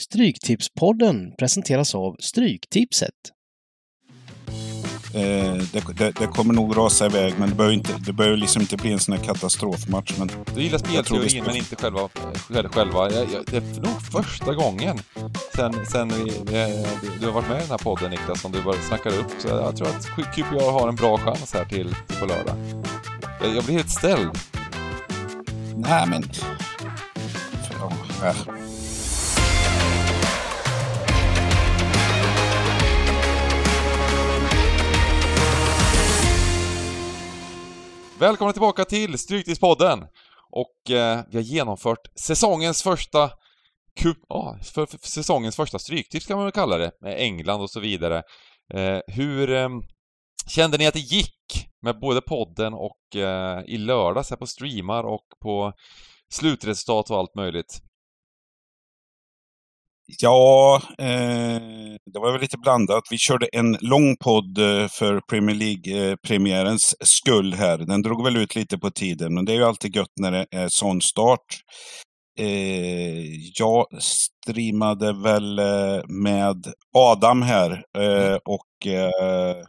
Stryktipspodden presenteras av Stryktipset. Eh, det, det, det, kommer nog rasa iväg, men det behöver, inte, det behöver liksom inte bli en sån här katastrofmatch. Men du gillar spelteorin, men inte själva... själva. Jag, jag, det är nog första gången sen, sen vi, vi, du har varit med i den här podden, Niklas, som du bara snackar upp. Så jag tror att QPR har en bra chans här till, till på lördag. Jag, jag blir helt ställd. Nej, men... Ja, Välkomna tillbaka till Stryktipspodden! Och eh, vi har genomfört säsongens första kup, ja, för, för, säsongens första stryktips kan man väl kalla det, med England och så vidare. Eh, hur eh, kände ni att det gick med både podden och eh, i lördags här på streamar och på slutresultat och allt möjligt? Ja, eh, det var väl lite blandat. Vi körde en lång podd eh, för Premier League-premiärens skull här. Den drog väl ut lite på tiden, men det är ju alltid gött när det är sån start. Eh, jag streamade väl eh, med Adam här eh, och eh,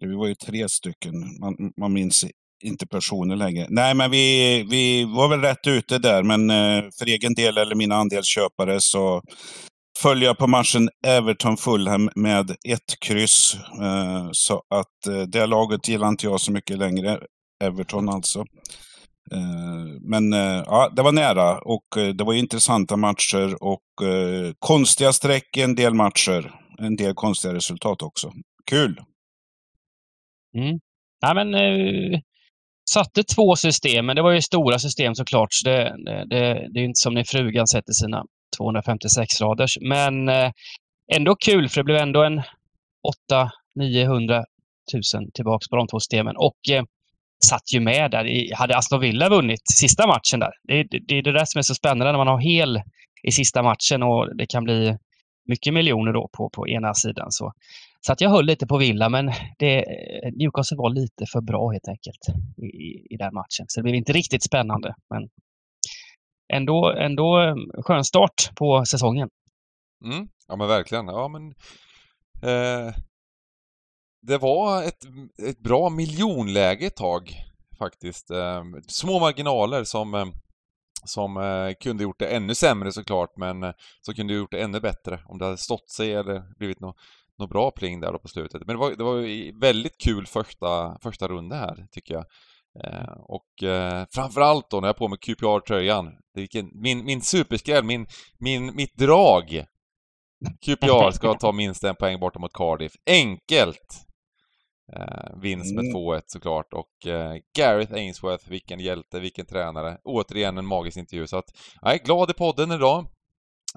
vi var ju tre stycken. Man, man minns inte personer längre. Nej, men vi, vi var väl rätt ute där, men eh, för egen del eller mina andelsköpare så följer jag på matchen Everton-Fulham med ett kryss. Eh, så att eh, det laget gillar inte jag så mycket längre. Everton alltså. Men ja, det var nära och det var intressanta matcher och konstiga streck i en del matcher. En del konstiga resultat också. Kul! Mm. Ja, men, satte två system, men det var ju stora system såklart. Så det, det, det är inte som när frugan sätter sina 256 raders. Men eh, ändå kul, för det blev ändå en 8 900 000 tillbaks på de två systemen. Och eh, satt ju med där. hade Aston Villa vunnit sista matchen där. Det, det, det är det där som är så spännande när man har hel i sista matchen och det kan bli mycket miljoner då på, på ena sidan. Så så att jag höll lite på Villa, men det, Newcastle var lite för bra helt enkelt i, i den matchen. Så det blev inte riktigt spännande, men ändå, ändå mm, skön start på säsongen. Mm, ja men verkligen. Ja, men, eh, det var ett, ett bra miljonläge ett tag faktiskt. Eh, små marginaler som ehm, som eh, kunde gjort det ännu sämre såklart, men eh, som kunde gjort det ännu bättre om det hade stått sig eller blivit något något bra pling där då på slutet. Men det var, det var väldigt kul första, första runda här, tycker jag. Eh, och eh, framförallt då när jag på mig QPR-tröjan. Min, min superskräll, min, min, mitt drag. QPR ska ta minst en poäng borta mot Cardiff. Enkelt! Eh, vinst med mm. 2-1 såklart och eh, Gareth Ainsworth, vilken hjälte, vilken tränare. Återigen en magisk intervju så att jag är glad i podden idag.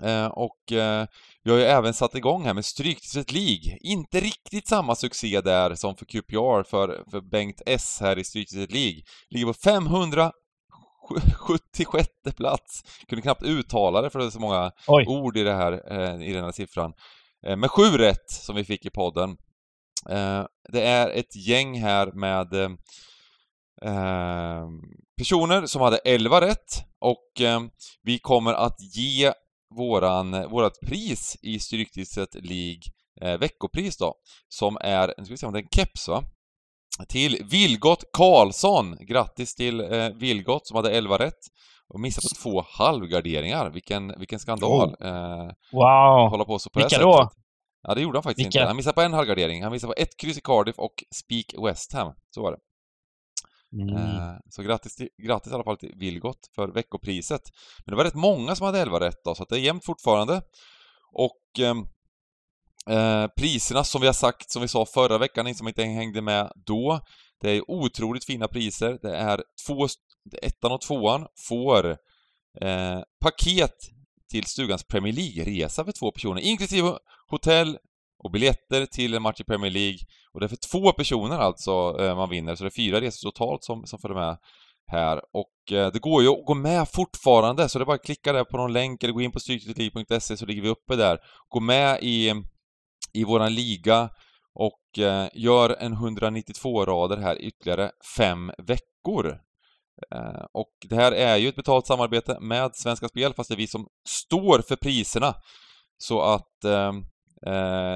Eh, och eh, vi har ju även satt igång här med Stryktipset League. Inte riktigt samma succé där som för QPR för, för Bengt S här i Stryktipset League. Ligger på 576 plats. Kunde knappt uttala det för det är så många Oj. ord i, det här, eh, i den här siffran. Med sju rätt som vi fick i podden. Det är ett gäng här med personer som hade 11 rätt och vi kommer att ge våran, vårat pris i Stryktipset League eh, veckopris då, som är, nu ska vi se om det är en keps va? Till Vilgot Karlsson! Grattis till eh, Vilgot som hade 11 rätt och missat på två halvgarderingar. Vilken, vilken skandal! Oh. Eh, wow! Hålla på så på Vilka det då? Ja, det gjorde han faktiskt Vilka? inte. Han missade på en halvgardering. Han missade på ett kryss i Cardiff och Speak West Ham. Så var det. Mm. Eh, så grattis, till, grattis i alla fall till Vilgot för veckopriset. Men det var rätt många som hade 11 rätt då, så det är jämnt fortfarande. Och ehm, eh, priserna som vi har sagt, som vi sa förra veckan, ni som inte hängde med då, det är otroligt fina priser. Det är två, ettan och tvåan får eh, paket till stugans Premier League-resa för två personer, inklusive hotell, och biljetter till en match i Premier League. Och det är för två personer alltså eh, man vinner, så det är fyra resor totalt som, som följer med här. Och eh, det går ju att gå med fortfarande, så det är bara att klicka där på någon länk eller gå in på stryktipsliga.se så ligger vi uppe där. Gå med i, i våran liga och eh, gör en 192 rader här ytterligare fem veckor. Eh, och det här är ju ett betalt samarbete med Svenska Spel, fast det är vi som står för priserna. Så att eh,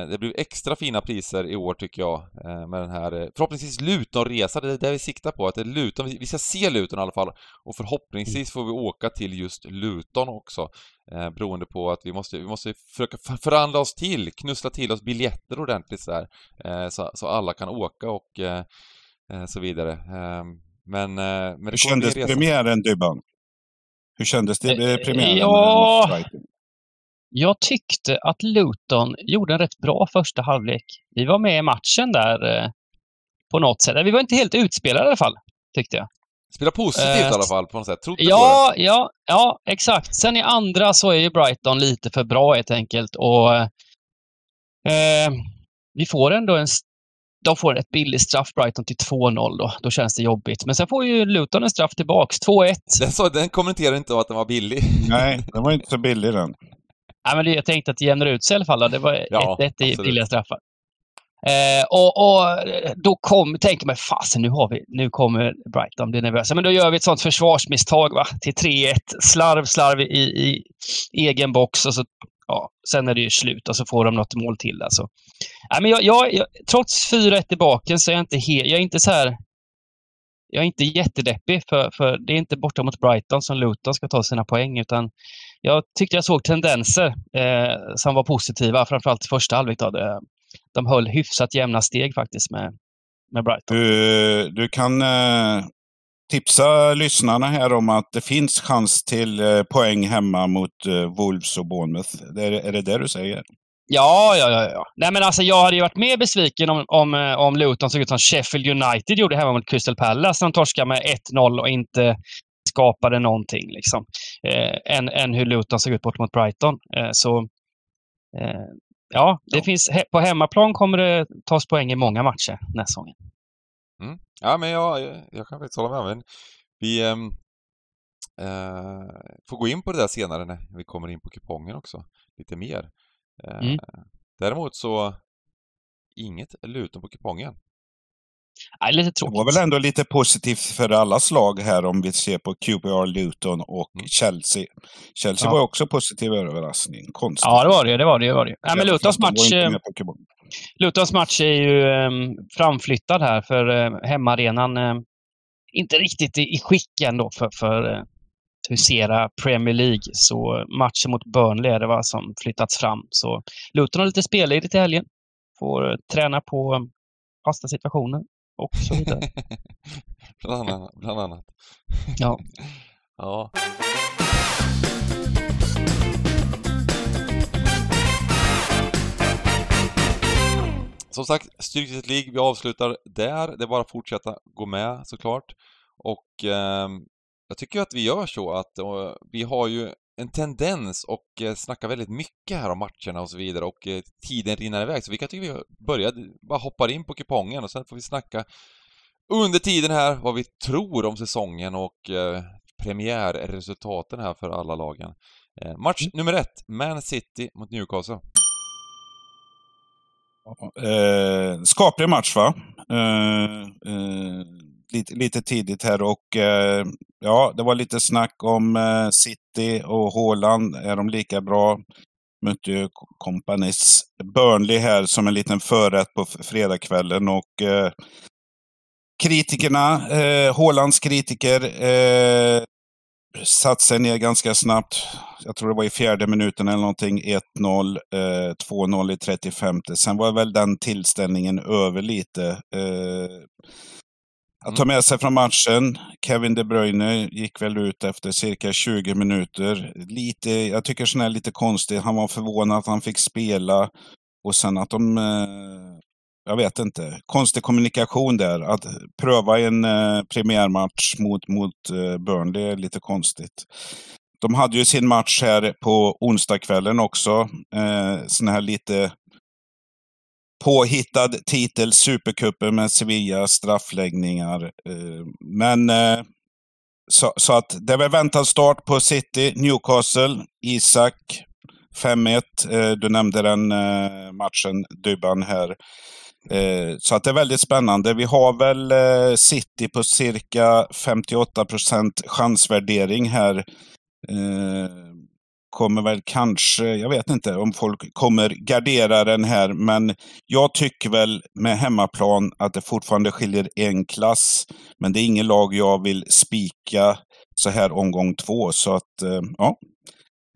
det blir extra fina priser i år tycker jag eh, med den här, eh, förhoppningsvis Luton-resa, det är det vi siktar på, att det är Luton, vi ska se Luton i alla fall och förhoppningsvis får vi åka till just Luton också eh, beroende på att vi måste, vi måste försöka förhandla oss till, knussla till oss biljetter ordentligt så, här, eh, så, så alla kan åka och eh, eh så vidare. Ehm, men, men Hur kändes premiären Dybban? Hur kändes det premiären? Ja, jag tyckte att Luton gjorde en rätt bra första halvlek. Vi var med i matchen där eh, på något sätt. Vi var inte helt utspelade i alla fall, tyckte jag. Spela positivt uh, i alla fall på något sätt. Trodde ja, på det. ja, ja, exakt. Sen i andra så är ju Brighton lite för bra helt enkelt och eh, vi får ändå en de får ett billigt straff, Brighton, till 2-0 då. Då känns det jobbigt. Men sen får ju Luton en straff tillbaks, 2-1. Den, den kommenterade inte att den var billig. Nej, den var inte så billig den. Ja, men det, jag tänkte att det jämnar ut sig i alla fall. Då. Det var 1-1 ja, i billiga straffar. Eh, och, och, då kom, tänker man, fasen nu, har vi, nu kommer Brighton bli nervösa. Men då gör vi ett sånt försvarsmisstag va? till 3-1. Slarv, slarv i, i, egen box och så, ja, sen är det ju slut och så får de något mål till. Alltså. Ja, men jag, jag, jag trots 4-1 i baken så är jag inte, he, jag är inte så här jag är inte jättedeppig för, för det är inte borta mot Brighton som Luton ska ta sina poäng utan jag tyckte jag såg tendenser eh, som var positiva, framförallt i första halvlek. Då. De höll hyfsat jämna steg faktiskt med, med Brighton. Du, du kan eh, tipsa lyssnarna här om att det finns chans till eh, poäng hemma mot eh, Wolves och Bournemouth. Är, är det det du säger? Ja, ja, ja. ja. Nej, men alltså, jag hade ju varit mer besviken om, om, eh, om Luton såg ut som Sheffield United gjorde hemma mot Crystal Palace. De torskade med 1-0 och inte skapade någonting. Liksom. Eh, än, än hur Luton såg ut bort mot Brighton. Eh, så eh, ja, det ja. finns, he, på hemmaplan kommer det tas poäng i många matcher nästa säsongen. Mm. Ja, men jag, jag kan faktiskt hålla med. Men vi ähm, äh, får gå in på det där senare när vi kommer in på kupongen också. Lite mer. Mm. Däremot så inget Luton på kupongen. Nej, lite tråkigt. Det var väl ändå lite positivt för alla slag här om vi ser på QPR, Luton och mm. Chelsea. Chelsea ja. var också positiv överraskning. Konstigt. Ja, det var det. Det var det. det, var det. Ja, men Lutons match, eh, Lutons match är ju um, framflyttad här för uh, hemmaarenan uh, inte riktigt i, i skick ändå för, för uh, husera Premier League. Så matchen mot Burnley är det va, som flyttats fram. Så Luton har lite spelledigt i helgen. Får träna på fasta situationer och så vidare. bland, annat, bland annat. Ja. ja. Som sagt, Stryktipset League, vi avslutar där. Det är bara att fortsätta gå med såklart. Och eh, jag tycker att vi gör så att vi har ju en tendens och eh, snacka väldigt mycket här om matcherna och så vidare och eh, tiden rinner iväg. Så vi kan tycka vi börjar, bara hoppar in på kupongen och sen får vi snacka under tiden här vad vi tror om säsongen och eh, premiärresultaten här för alla lagen. Eh, match mm. nummer ett, Man City mot Newcastle. Eh, skaplig match va? Eh, lite, lite tidigt här och eh, ja, det var lite snack om eh, City och Haaland. Är de lika bra? Mötte ju Kompanis Burnley här som en liten förrätt på fredagskvällen och eh, kritikerna, eh, Hålands kritiker, eh, satte sig ner ganska snabbt. Jag tror det var i fjärde minuten eller någonting. 1-0, eh, 2-0 i 35. Sen var väl den tillställningen över lite. Eh, att ta med sig från matchen. Kevin De Bruyne gick väl ut efter cirka 20 minuter. Lite, jag tycker sån är lite konstigt. Han var förvånad att han fick spela. Och sen att de eh, jag vet inte, konstig kommunikation där. Att pröva en eh, premiärmatch mot, mot eh, Burnley är lite konstigt. De hade ju sin match här på onsdagskvällen också. Eh, sån här lite påhittad titel, Supercupen med Sevilla, straffläggningar. Eh, men eh, så, så, att det var väntad start på City, Newcastle, Isak 5-1. Eh, du nämnde den matchen, Dybban här. Så att det är väldigt spännande. Vi har väl City på cirka 58 procent chansvärdering här. Kommer väl kanske, jag vet inte om folk kommer gardera den här, men jag tycker väl med hemmaplan att det fortfarande skiljer en klass. Men det är ingen lag jag vill spika så här omgång två. Så att, eh, ja.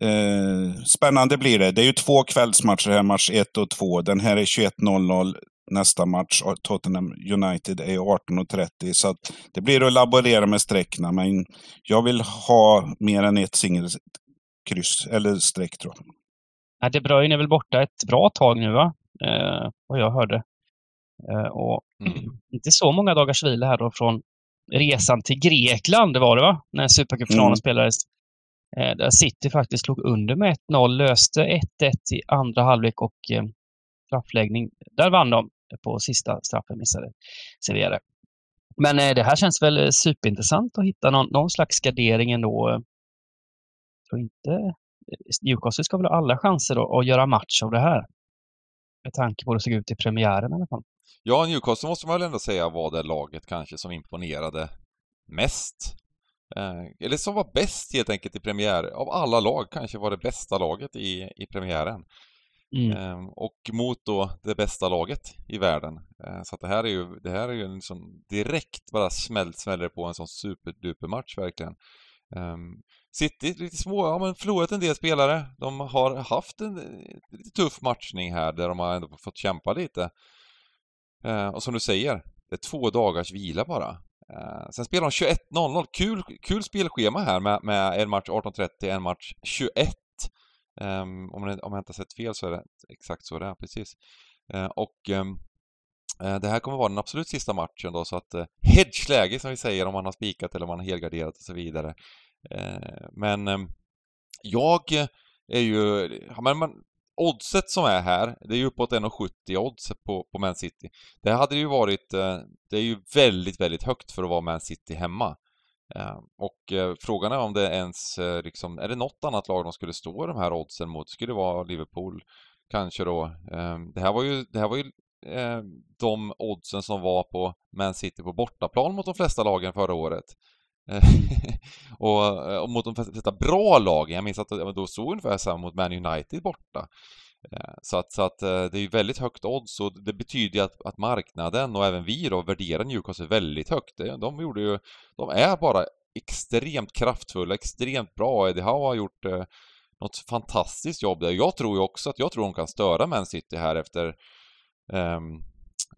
Eh, spännande blir det. Det är ju två kvällsmatcher här, match 1 och 2. Den här är 21.00 nästa match. Tottenham United är 18.30. Så att det blir att laborera med sträckorna. Men jag vill ha mer än ett singel singelkryss, eller streck tror jag. Ja, De Bruyne är väl borta ett bra tag nu, va? Eh, vad jag hörde. Eh, och mm. inte så många dagars vila här då från resan till Grekland, det var det va? När Supercupfinalen mm. spelades. Eh, där City faktiskt låg under med 1-0, löste 1-1 i andra halvlek och eh, straffläggning. Där vann de på sista straffen, missade Sevilla. Men eh, det här känns väl eh, superintressant att hitta någon, någon slags gardering ändå. Tror inte eh, Newcastle ska väl ha alla chanser att, göra match av det här. Med tanke på hur det såg ut i premiären i alla fall. Ja, Newcastle måste man väl ändå säga var det laget kanske som imponerade mest. Eh, eller som var bäst helt enkelt i premiär. Av alla lag kanske var det bästa laget i, i premiären. Mm. Eh, och mot då det bästa laget i världen. Eh, så att det här är ju, det här är ju en sån direkt bara smäll, smäller på en sån superduper match verkligen. City, lite små, ja men förlorat en del spelare. De har haft en eh, lite tuff matchning här där de har ändå fått kämpa lite. Eh, och som du säger, det är två dagars vila bara. Eh, sen spelar de 21.00. Kul, kul spelschema här med, med en match 18.30, en match 21. Eh, om, jag, om jag inte har sett fel så är det exakt så det är, precis. Eh, och ehm, eh, det här kommer vara den absolut sista matchen då så att uh, hedge-läge som vi säger om man har spikat eller om man har helgarderat och så vidare. Eh, men eh, jag är ju, men man, oddset som är här, det är ju uppåt 1,70 odds på, på Man City. Det hade ju varit, eh, det är ju väldigt, väldigt högt för att vara Man City hemma. Och frågan är om det ens, liksom, är det något annat lag de skulle stå i de här oddsen mot? Skulle det vara Liverpool kanske då? Det här var ju, det här var ju de oddsen som var på Man City på bortaplan mot de flesta lagen förra året. Eh, och, eh, och, mot de flesta bra lagen, jag minns att då såg ungefär samma mot Man United borta. Eh, så att, så att det är ju väldigt högt odds och det betyder att, att marknaden och även vi då värderar Newcastle väldigt högt. De gjorde ju, de är bara extremt kraftfulla, extremt bra. Eddie Howe har gjort eh, något fantastiskt jobb där. Jag tror ju också att jag tror de kan störa Man City här efter um,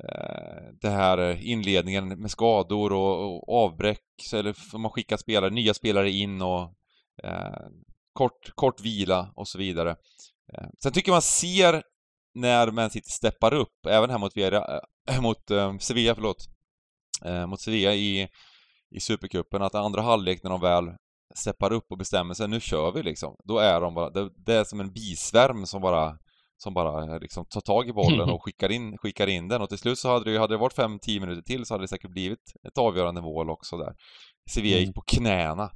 Eh, det här eh, inledningen med skador och, och avbräck, eller man skickar spelare, nya spelare in och eh, kort, kort vila och så vidare. Eh, sen tycker man ser när Man City steppar upp, även här mot, Vera, äh, eh, mot äh, Sevilla, förlåt, eh, mot Sevilla i, i Supercupen, att andra halvlek när de väl steppar upp och bestämmer sig, nu kör vi liksom. Då är de bara, det, det är som en bisvärm som bara som bara liksom tar tag i bollen och skickar in, skickar in den och till slut så hade det, hade det varit 5-10 minuter till så hade det säkert blivit ett avgörande mål också där. Sevilla gick mm. på knäna.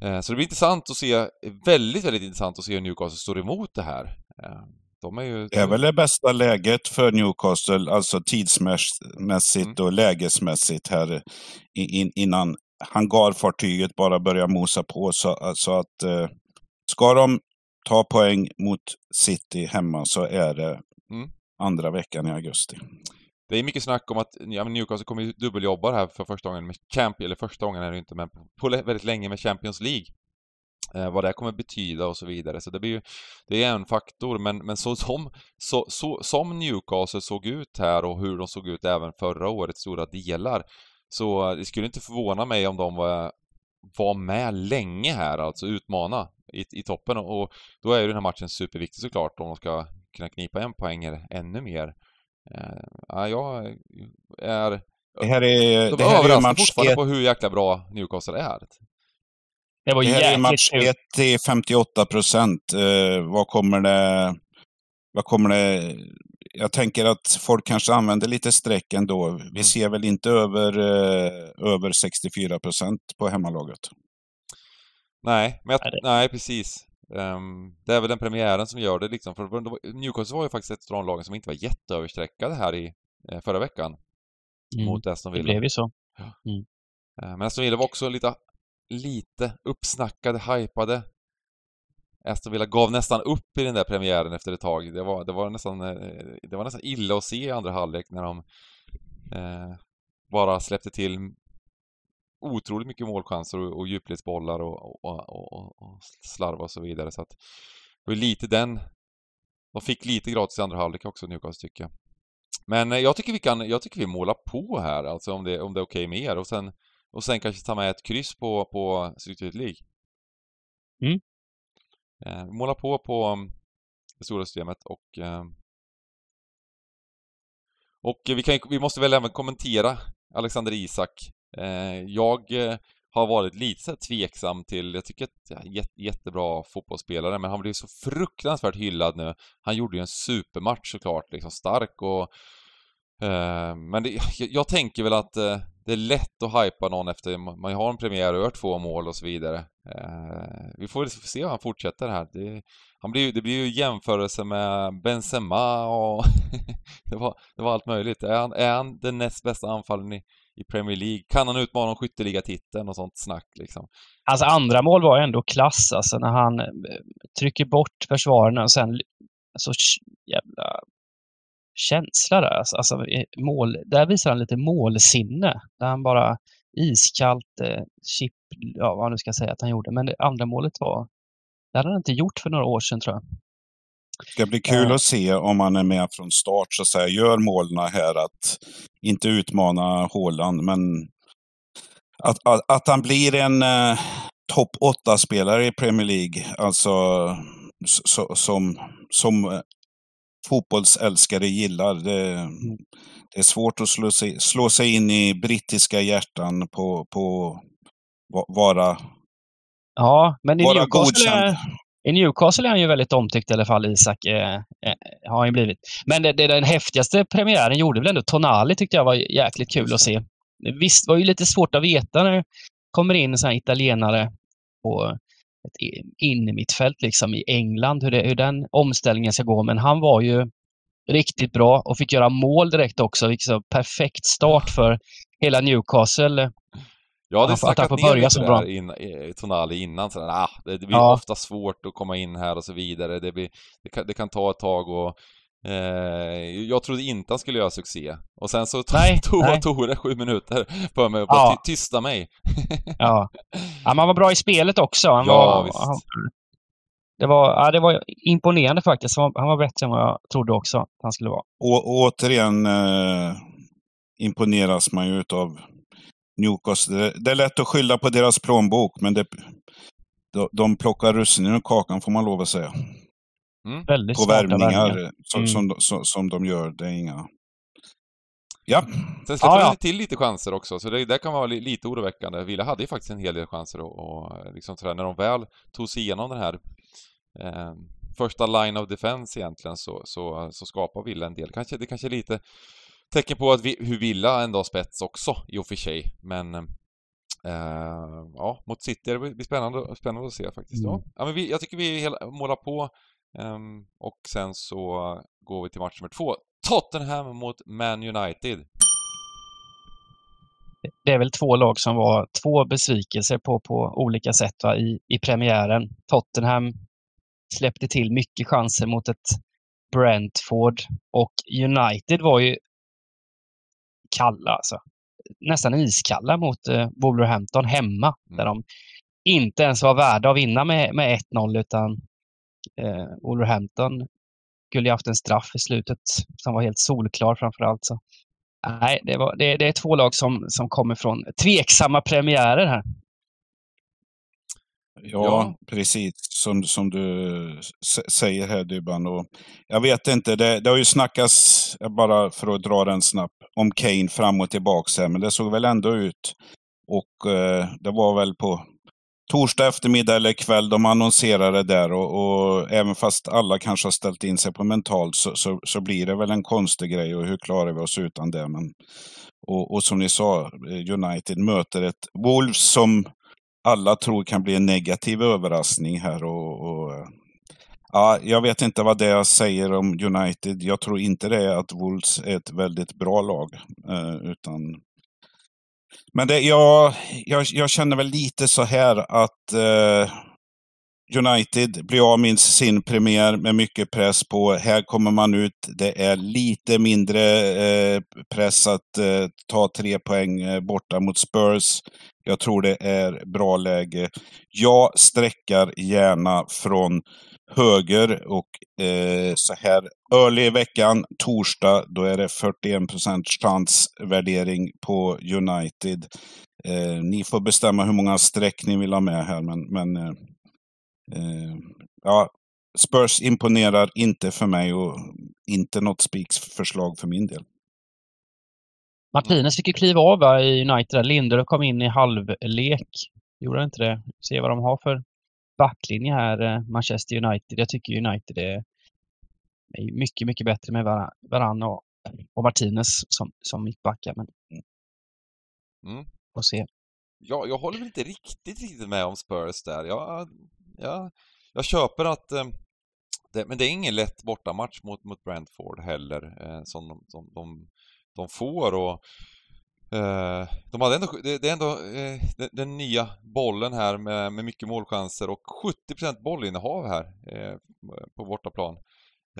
Eh, så det blir intressant att se, väldigt, väldigt intressant att se hur Newcastle står emot det här. Eh, de är ju... Det är väl det bästa läget för Newcastle, alltså tidsmässigt mm. och lägesmässigt här innan hangarfartyget bara börjar mosa på. Så, så att eh, ska de ta poäng mot City hemma så är det mm. andra veckan i augusti. Det är mycket snack om att ja, Newcastle kommer dubbeljobba här för första gången med Champions, eller första gången är det inte, men på väldigt länge med Champions League. Eh, vad det kommer betyda och så vidare. Så det blir ju, det är en faktor, men, men så, som, så, så, som Newcastle såg ut här och hur de såg ut även förra året, stora delar, så det skulle inte förvåna mig om de var, var med länge här, alltså utmana i, i toppen. Och då är ju den här matchen superviktig såklart om de ska kunna knipa en poäng eller ännu mer. Uh, ja, jag är... Det här är, de det här är match fortfarande ett... på hur jäkla bra Newcastle är. Det var det här är match 1 till 58 procent. Uh, vad kommer det... Vad kommer det... Jag tänker att folk kanske använder lite streck ändå. Vi mm. ser väl inte över, uh, över 64 procent på hemmalaget. Nej, men jag, nej, precis. Um, det är väl den premiären som gör det liksom. För Newcastle var ju faktiskt ett av de lagen som inte var jätteöverstreckade här i eh, förra veckan. Mm. Mot Aston Villa. Det blev ju så. Mm. Uh, men Aston Villa var också lite, lite uppsnackade, hypade. Aston Villa gav nästan upp i den där premiären efter ett tag. Det var, det var, nästan, eh, det var nästan illa att se i andra halvlek när de eh, bara släppte till otroligt mycket målchanser och, och djupledsbollar och, och, och, och slarv och så vidare. Så att det var lite den... De fick lite gratis i andra halvlek också, Newcastle, tycker jag. Men eh, jag tycker vi kan, jag tycker vi målar på här, alltså om det, om det är okej okay med er. Och sen, och sen kanske ta med ett kryss på, på Street League. Mm. Eh, måla på på mm, det stora systemet och eh, och vi, kan, vi måste väl även kommentera Alexander Isak. Eh, jag eh, har varit lite så tveksam till, jag tycker att ja, jätte, jättebra fotbollsspelare, men han blev så fruktansvärt hyllad nu. Han gjorde ju en supermatch såklart, liksom stark och eh, men det, jag, jag, tänker väl att eh, det är lätt att hypa någon efter man har en premiär och gör två mål och så vidare. Eh, vi får se hur han fortsätter här. Det, han blir, det blir ju jämförelse med Benzema och det, var, det var allt möjligt. Är han, är han den näst bästa anfallen i, i Premier League? Kan han utmana om skytteligatiteln och sånt snack liksom? Alltså andra mål var ändå klass alltså när han eh, trycker bort försvararna och sen så alltså, jävla känsla där. Alltså, alltså, mål, där visar han lite målsinne. Där han bara iskallt eh, chip, ja vad nu ska säga att han gjorde. Men det andra målet var, det hade han inte gjort för några år sedan tror jag. Det ska bli kul att se om han är med från start, så att säga. Gör målen här att inte utmana Håland, men att, att, att han blir en eh, topp 8-spelare i Premier League, alltså så, som, som fotbollsälskare gillar. Det, det, är svårt att slå sig, slå sig in i brittiska hjärtan på, på vara, ja, men i vara Newcastle godkänd. I Newcastle är han ju väldigt omtyckt i alla fall, Isak. Eh, eh, har han blivit. Men det, det, den häftigaste premiären gjorde väl ändå Tonali, tyckte jag var jäkligt kul att se. Visst det var ju lite svårt att veta när det kommer in en sån här italienare på ett innermittfält liksom i England, hur, det, hur den omställningen ska gå. Men han var ju riktigt bra och fick göra mål direkt också. Liksom perfekt start för hela Newcastle. Jag hade snackat ner lite där in, Tonali innan, så ah, det blir ja. ofta svårt att komma in här och så vidare. Det, blir, det, kan, det kan ta ett tag och Eh, jag trodde inte han skulle göra succé. Och sen så nej, tog nej. Tore sju minuter på mig och bara ja. tysta mig. ja. ja, man var bra i spelet också. Han ja, var, visst. Han, det, var, ja, det var imponerande faktiskt. Han var, han var bättre än vad jag trodde också att han skulle vara. Och, återigen eh, imponeras man ju utav Newcastle. Det, är lätt att skylla på deras plånbok, men det, de, de plockar russinen ur kakan får man lov att säga. Mm. Väldigt på värvningar som, mm. som, som, som de gör. Det är inga... Ja. Sen släpper ah, ja. till lite chanser också, så det, det kan vara lite oroväckande. Villa hade ju faktiskt en hel del chanser och, och liksom sådär, när de väl tog sig igenom den här eh, första line of defense egentligen så, så, så skapar Villa en del. Kanske, det kanske är lite tecken på att vi, hur Villa ändå har spets också i och för sig, men eh, ja, mot City det blir spännande, spännande att se faktiskt. Mm. Ja. men vi, jag tycker vi hela, målar på Um, och sen så går vi till match nummer två. Tottenham mot Man United. Det är väl två lag som var två besvikelser på, på olika sätt va, i, i premiären. Tottenham släppte till mycket chanser mot ett Brentford och United var ju kalla alltså. Nästan iskalla mot eh, Wolverhampton hemma mm. där de inte ens var värda att vinna med, med 1-0 utan eh, Wolverhampton skulle ju haft en straff i slutet som var helt solklar framför allt. Så. Nej, det, var, det, det är två lag som, som kommer från tveksamma premiärer här. Ja, ja, precis som, som du säger här Dybban. Och jag vet inte, det, det har ju snackats, bara för att dra den snabbt, om Kane fram och tillbaka här, men det såg väl ändå ut. Och eh, det var väl på torsdag eftermiddag eller kväll de annonserade där och, och, även fast alla kanske har ställt in sig på mentalt så, så, så, blir det väl en konstig grej och hur klarar vi oss utan det? Men, och, och som ni sa, eh, United möter ett Wolves som alla tror kan bli en negativ överraskning här. Och, och, eh, ja, jag vet inte vad det jag säger om United. Jag tror inte det är att Wolves är ett väldigt bra lag. Eh, utan men det, jag, jag, jag känner väl lite så här att eh, United blir av med sin premiär med mycket press på. Här kommer man ut. Det är lite mindre eh, press att eh, ta tre poäng eh, borta mot Spurs. Jag tror det är bra läge. Jag sträckar gärna från höger och eh, så här early i veckan, torsdag, då är det 41 procents chansvärdering på United. Eh, ni får bestämma hur många streck ni vill ha med här, men, men eh, eh ja, Spurs imponerar inte för mig och inte något spiksförslag för min del. Martinez fick ju kliva av va, i United. Lindelöf kom in i halvlek. Gjorde han inte det? Se vad de har för backlinje här, eh, Manchester United. Jag tycker United är mycket, mycket bättre med Varann och, och Martinez som, som mittbackar. Men mm. får se. Ja, jag håller väl inte riktigt, riktigt med om Spurs där. Jag, jag, jag köper att eh, det, men det är ingen lätt bortamatch mot, mot Brentford heller eh, som, de, som de, de får och Eh, de hade ändå, det är ändå eh, den, den, nya bollen här med, med mycket målchanser och 70% bollinnehav här eh, på bortaplan.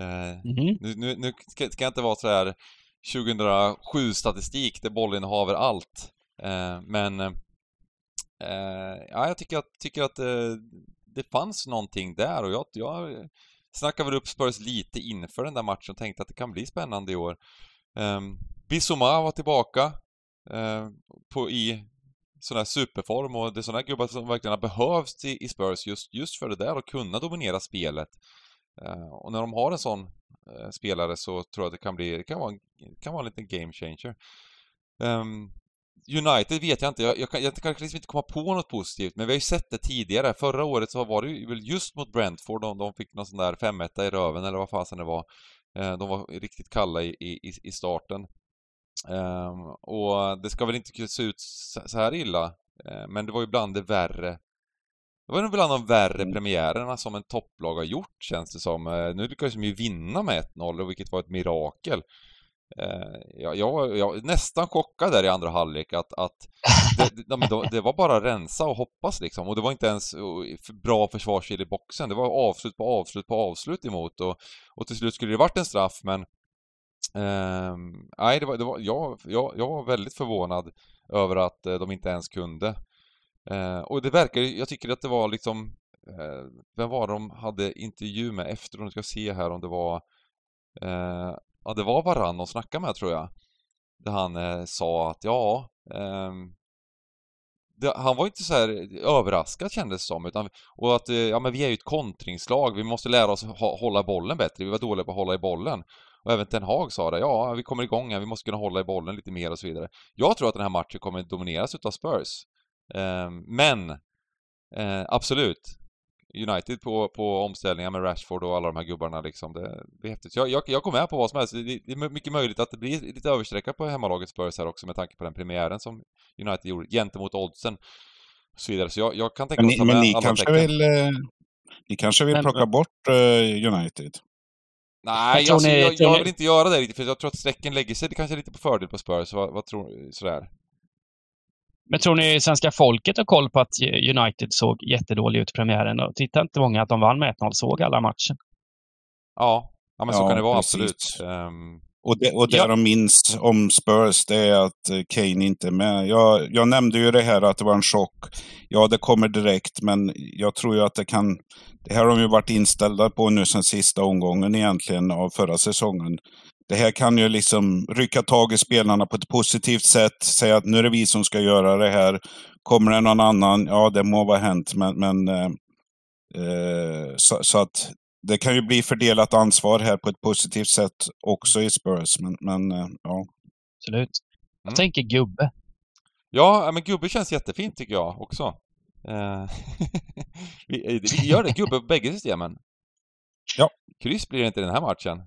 Mm -hmm. Nu, nu, nu ska, ska jag inte vara så här 2007-statistik där bollinnehav är allt. Men ja, jag tycker att, tycker att det fanns någonting där och jag, jag snackade väl upp Spurs lite inför den där matchen och tänkte att det kan bli spännande i år. Bissoma var tillbaka, Eh, på, i sån här superform och det är såna här gubbar som verkligen har behövts i, i Spurs just, just för det där att kunna dominera spelet. Uh, och när de har en sån uh, spelare så tror jag att det kan bli, det kan vara en, kan vara en liten game changer. Um, United vet jag inte, jag, jag, kan, jag kan liksom inte komma på något positivt, men vi har ju sett det tidigare. Förra året så var det ju väl just mot Brentford, de, de fick någon sån där 5 i röven eller vad fasen det var. Uh, de var riktigt kalla i, i, i starten. Um, och det ska väl inte se ut så här illa, uh, men det var ju bland det värre det var nog bland de värre mm. premiärerna som en topplag har gjort känns det som. Uh, nu lyckades de ju vinna med 1-0, vilket var ett mirakel. Uh, jag, jag, jag nästan chockad där i andra halvlek att, att det, det, det, var bara rensa och hoppas liksom. Och det var inte ens bra försvarskedja i boxen. Det var avslut på avslut på avslut emot och, och till slut skulle det varit en straff men Ehm, nej, det var, det var, jag, jag, jag var väldigt förvånad över att uh, de inte ens kunde. Uh, och det verkar jag tycker att det var liksom, uh, vem var det de hade intervju med efter, Nu ska se här om det var, eh, ja det var Varann de snackade med tror jag. Där han sa att ja, ehm, det, han var inte så här överraskad kändes det som, utan, och att ja men vi är ju ett kontringslag, vi måste lära oss ha, hålla bollen bättre, vi var dåliga på att hålla i bollen. Och även Ten Hag sa det, ja vi kommer igång här, vi måste kunna hålla i bollen lite mer och så vidare. Jag tror att den här matchen kommer att domineras utav Spurs. Eh, men eh, absolut, United på, på omställningar med Rashford och alla de här gubbarna liksom, det, det är häftigt. Jag, jag, jag går med på vad som helst. Det, det är mycket möjligt att det blir lite översträcka på hemmalaget Spurs här också med tanke på den premiären som United gjorde gentemot oddsen. Och så vidare. Så jag, jag kan tänka mig att ta med Men ni kanske tecken. vill... Eh, ni kanske vill plocka bort uh, United? Nej, jag, alltså, ni, jag, jag, vill inte göra det riktigt, för jag tror att strecken lägger sig det kanske lite på fördel på Spurs. Vad, vad tror sådär. Men tror ni svenska folket har koll på att United såg jättedålig ut i premiären? Och tittar inte många att de vann med 1-0, såg alla matchen? Ja, ja men så kan det vara precis. absolut. Um, och det, och det ja. de minns om Spurs, det är att eh, Kane inte är med. Jag, jag nämnde ju det här att det var en chock. Ja, det kommer direkt, men jag tror ju att det kan... Det här har de ju varit inställda på nu sen sista omgången egentligen av förra säsongen. Det här kan ju liksom rycka tag i spelarna på ett positivt sätt, säga att nu är det vi som ska göra det här. Kommer det någon annan, ja det må vara hänt, men, men eh, eh så, så, att det kan ju bli fördelat ansvar här på ett positivt sätt också i Spurs, men, men eh, ja. Absolut. Jag mm. tänker gubbe. Ja, men gubbe känns jättefint tycker jag också. Uh, vi, vi, gör det, gubbe på bägge systemen. Ja. Kryss blir det inte i den här matchen.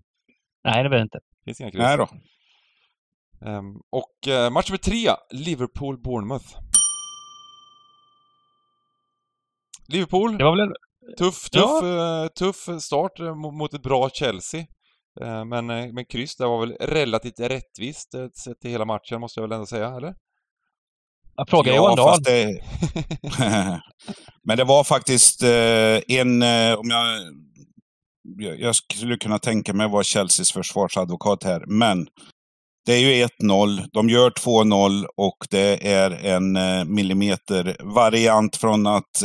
Nej, det blir det inte. Finns inga kryss. Nej då. Um, och uh, match nummer tre, Liverpool-Bournemouth. Liverpool. Det var väl Tuff, tuff, ja. tuff start uh, mot ett bra Chelsea. Uh, men, men kryss det var väl relativt rättvist sett till hela matchen måste jag väl ändå säga, eller? Jag frågar Johan Dahl. det... Men det var faktiskt eh, en, eh, om jag... Jag skulle kunna tänka mig vara Chelseas försvarsadvokat här, men det är ju 1-0. De gör 2-0 och det är en eh, millimeter-variant från att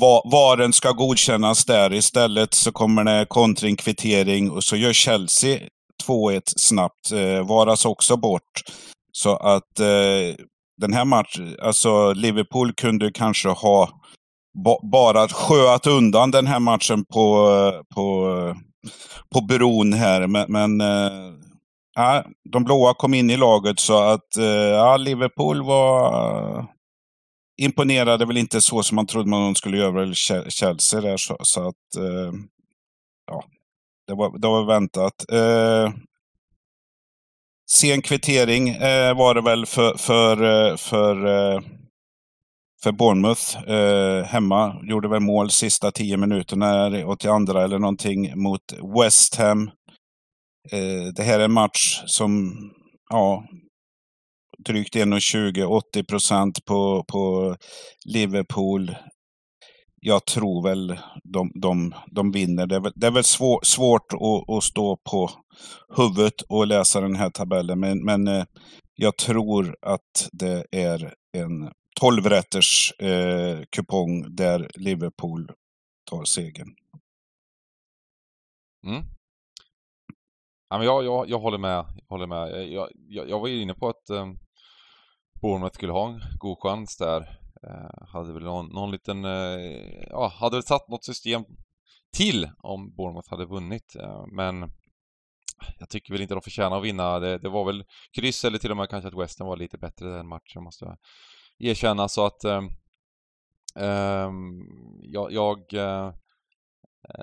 var, varen ska godkännas där. Istället så kommer det kontringkvittering och så gör Chelsea 2-1 snabbt. Eh, varas också bort. Så att eh, den här matchen, alltså Liverpool kunde kanske ha ba bara sköat undan den här matchen på, på, på bron här. Men, men eh, ja, de blåa kom in i laget så att eh, ja, Liverpool var imponerade väl inte så som man trodde man skulle göra, i Chelsea där. Så, så att, eh, ja, det var, det var väntat. Eh, sen kvittering eh, var det väl för, för, eh, för, eh, för Bournemouth eh, hemma. Gjorde väl mål sista tio minuterna och till andra eller någonting mot West Ham. Eh, det här är en match som, ja, drygt 1,20, 80 procent på, på Liverpool. Jag tror väl de, de, de vinner. Det är väl, det är väl svår, svårt att, att, stå på huvudet och läsa den här tabellen, men, men eh, jag tror att det är en 12-rätters eh, kupong där Liverpool tar segern. Mm. Ja, men jag, jag, jag håller med. Jag, håller med. Jag, jag, jag var ju inne på att um, Bournemouth skulle ha en god chans där. Eh, hade väl någon, någon liten, eh, ja, hade väl satt något system till om Bournemouth hade vunnit. Eh, men jag tycker väl inte de förtjänar att vinna. Det, det, var väl kryss eller till och med kanske att Western var lite bättre den matchen måste jag erkänna. Så att um, jag, jag,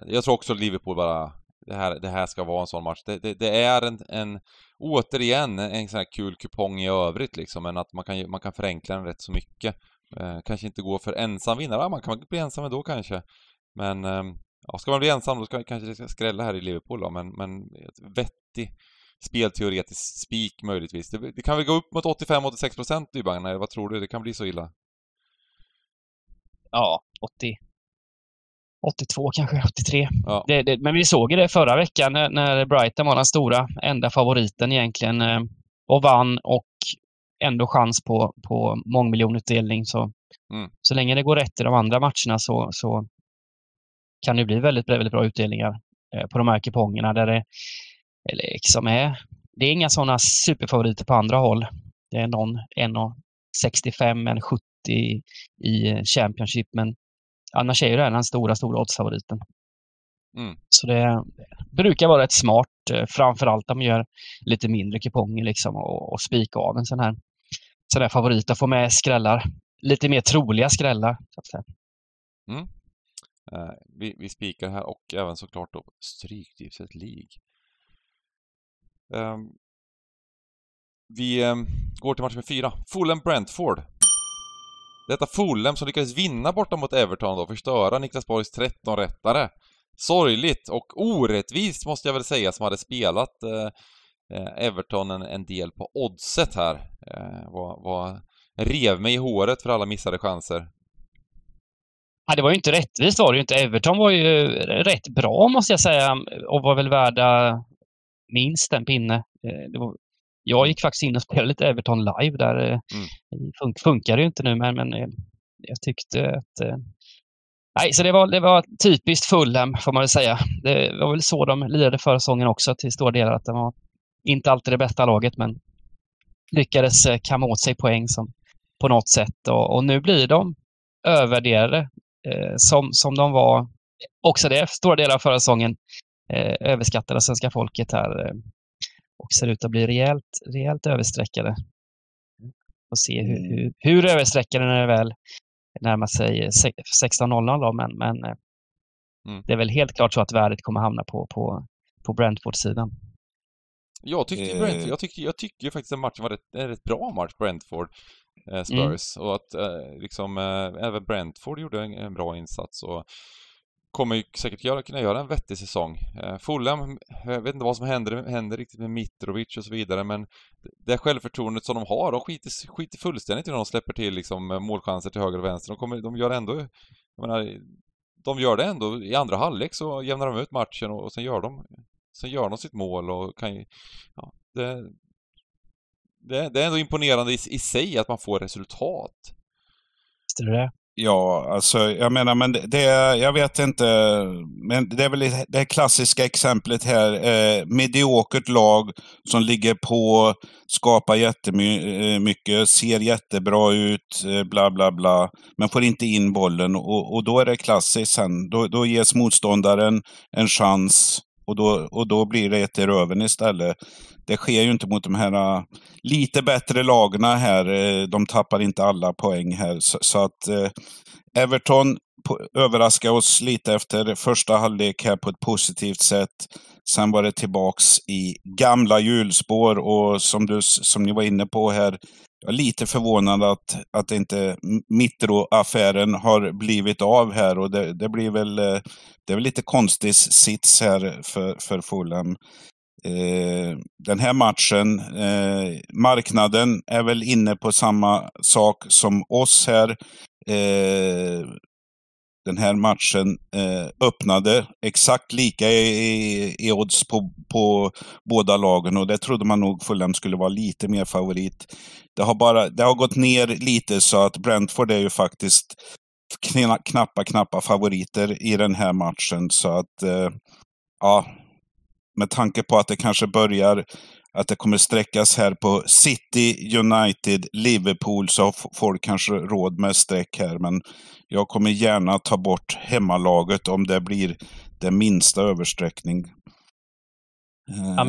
jag tror också Liverpool bara det här, det här ska vara en sån match. Det, det, det är en, en, återigen, en sån här kul kupong i övrigt liksom, men att man kan, man kan förenkla den rätt så mycket. Eh, kanske inte gå för ensam vinnare, man kan bli ensam ändå kanske. Men, eh, ja, ska man bli ensam då ska, kanske det ska skrälla här i Liverpool då, men, men vettig spelteoretisk spik möjligtvis. Det, det, kan väl gå upp mot 85-86% Dybang, eller vad tror du? Det kan bli så illa? Ja, 80. 82 kanske, 83. Ja. Det, det, men vi såg ju det förra veckan när, när, Brighton var den stora, enda favoriten egentligen eh, och vann och ändå chans på, på mångmiljonutdelning. Så, mm. så länge det går rätt i de andra matcherna så, så kan det bli väldigt, väldigt bra utdelningar eh, på de här kupongerna där det liksom är, det är inga sådana superfavoriter på andra håll. Det är någon 1,65, en 70 i Championship, men Annars är ju den stora, stora oddsfavoriten. Mm. Så det brukar vara rätt smart, eh, framförallt om man gör lite mindre kuponger liksom och, och spika av en sån här, sån här favorit och få med skrällar. Lite mer troliga skrällar. Mm. Eh, vi, vi spikar här och även såklart då Stryktipset League. Eh, vi ehm, går till match med fyra. Fulham Brentford. Detta Fulham som lyckades vinna borta mot Everton då, förstöra Niklas Borgs 13-rättare. Sorgligt och orättvist måste jag väl säga som hade spelat eh, eh Everton en, en, del på oddset här. Eh, var, var, rev mig i håret för alla missade chanser. Ja, det var ju inte rättvist var det ju inte. Everton var ju rätt bra måste jag säga och var väl värda minst en pinne. Eh, det var jag gick faktiskt in och spelade lite Everton live där. Eh, mm. Fun funkar ju inte nu, men, men eh, jag tyckte att... Eh, nej, så det var, det var typiskt Fulham, får man väl säga. Det var väl så de lirade förra säsongen också till stora delar. Att de var inte alltid det bästa laget, men lyckades kamma åt sig poäng som, på något sätt. Och, och nu blir de övervärderade eh, som, som de var också det stora delar av förra säsongen. Eh, överskattade svenska folket här. Eh, och ser ut att bli rejält, rejält översträckade. Får se hur, mm. hur, hur översträckade när det väl närmar sig 16.00 men, men eh, mm. det är väl helt klart så att värdet kommer hamna på, på, på Brentford-sidan. Jag tyckte, eh. Brentford, jag, tyckte, jag tyckte faktiskt att matchen var rätt, en rätt bra match, Brentford eh, Spurs. Mm. Och att eh, liksom, eh, även Brentford gjorde en, en, bra insats. Och kommer ju säkert göra, kunna göra en vettig säsong. Eh, Fulham, eh, jag vet inte vad som händer, händer riktigt med Mitrovic och så vidare, men det självförtroendet som de har, de skiter, skiter fullständigt i när de släpper till liksom eh, målchanser till höger och vänster. De, kommer, de gör ändå, jag menar, de gör det ändå. I andra halvlek så jämnar de ut matchen och, och sen gör de Sen gör de sitt mål och kan ju... Ja, det, det, det är ändå imponerande i, i sig att man får resultat. Visst är det det? Ja, alltså jag menar, men det, det, jag vet inte, men det är väl det klassiska exemplet här. Eh, mediokert lag som ligger på, skapar jättemycket, eh, ser jättebra ut, eh, bla bla bla, men får inte in bollen och, och då är det klassiskt sen. Då, då ges motståndaren en chans och då, och då blir det ett i röven istället. Det sker ju inte mot de här äh, lite bättre lagna här. Äh, de tappar inte alla poäng här. Så, så att eh, Everton överraskade oss lite efter första halvlek här på ett positivt sätt. Sen var det tillbaks i gamla hjulspår och som, du, som ni var inne på här, jag är lite förvånad att, att inte Mitro-affären har blivit av här och det, det, blir väl, eh, det är väl lite konstig sits här för, för Fulham. Eh, den här matchen, eh, marknaden är väl inne på samma sak som oss här. Eh, den här matchen eh, öppnade exakt lika i, i, odds på, på båda lagen och det trodde man nog Fulham skulle vara lite mer favorit. Det har, bara, det har gått ner lite så att Brentford är ju faktiskt knappa, knappa favoriter i den här matchen. Så att, eh, ja, med tanke på att det kanske börjar att det kommer sträckas här på City, United, Liverpool så folk kanske råd med streck här. Men jag kommer gärna ta bort hemmalaget om det blir den minsta översträckning. Ja,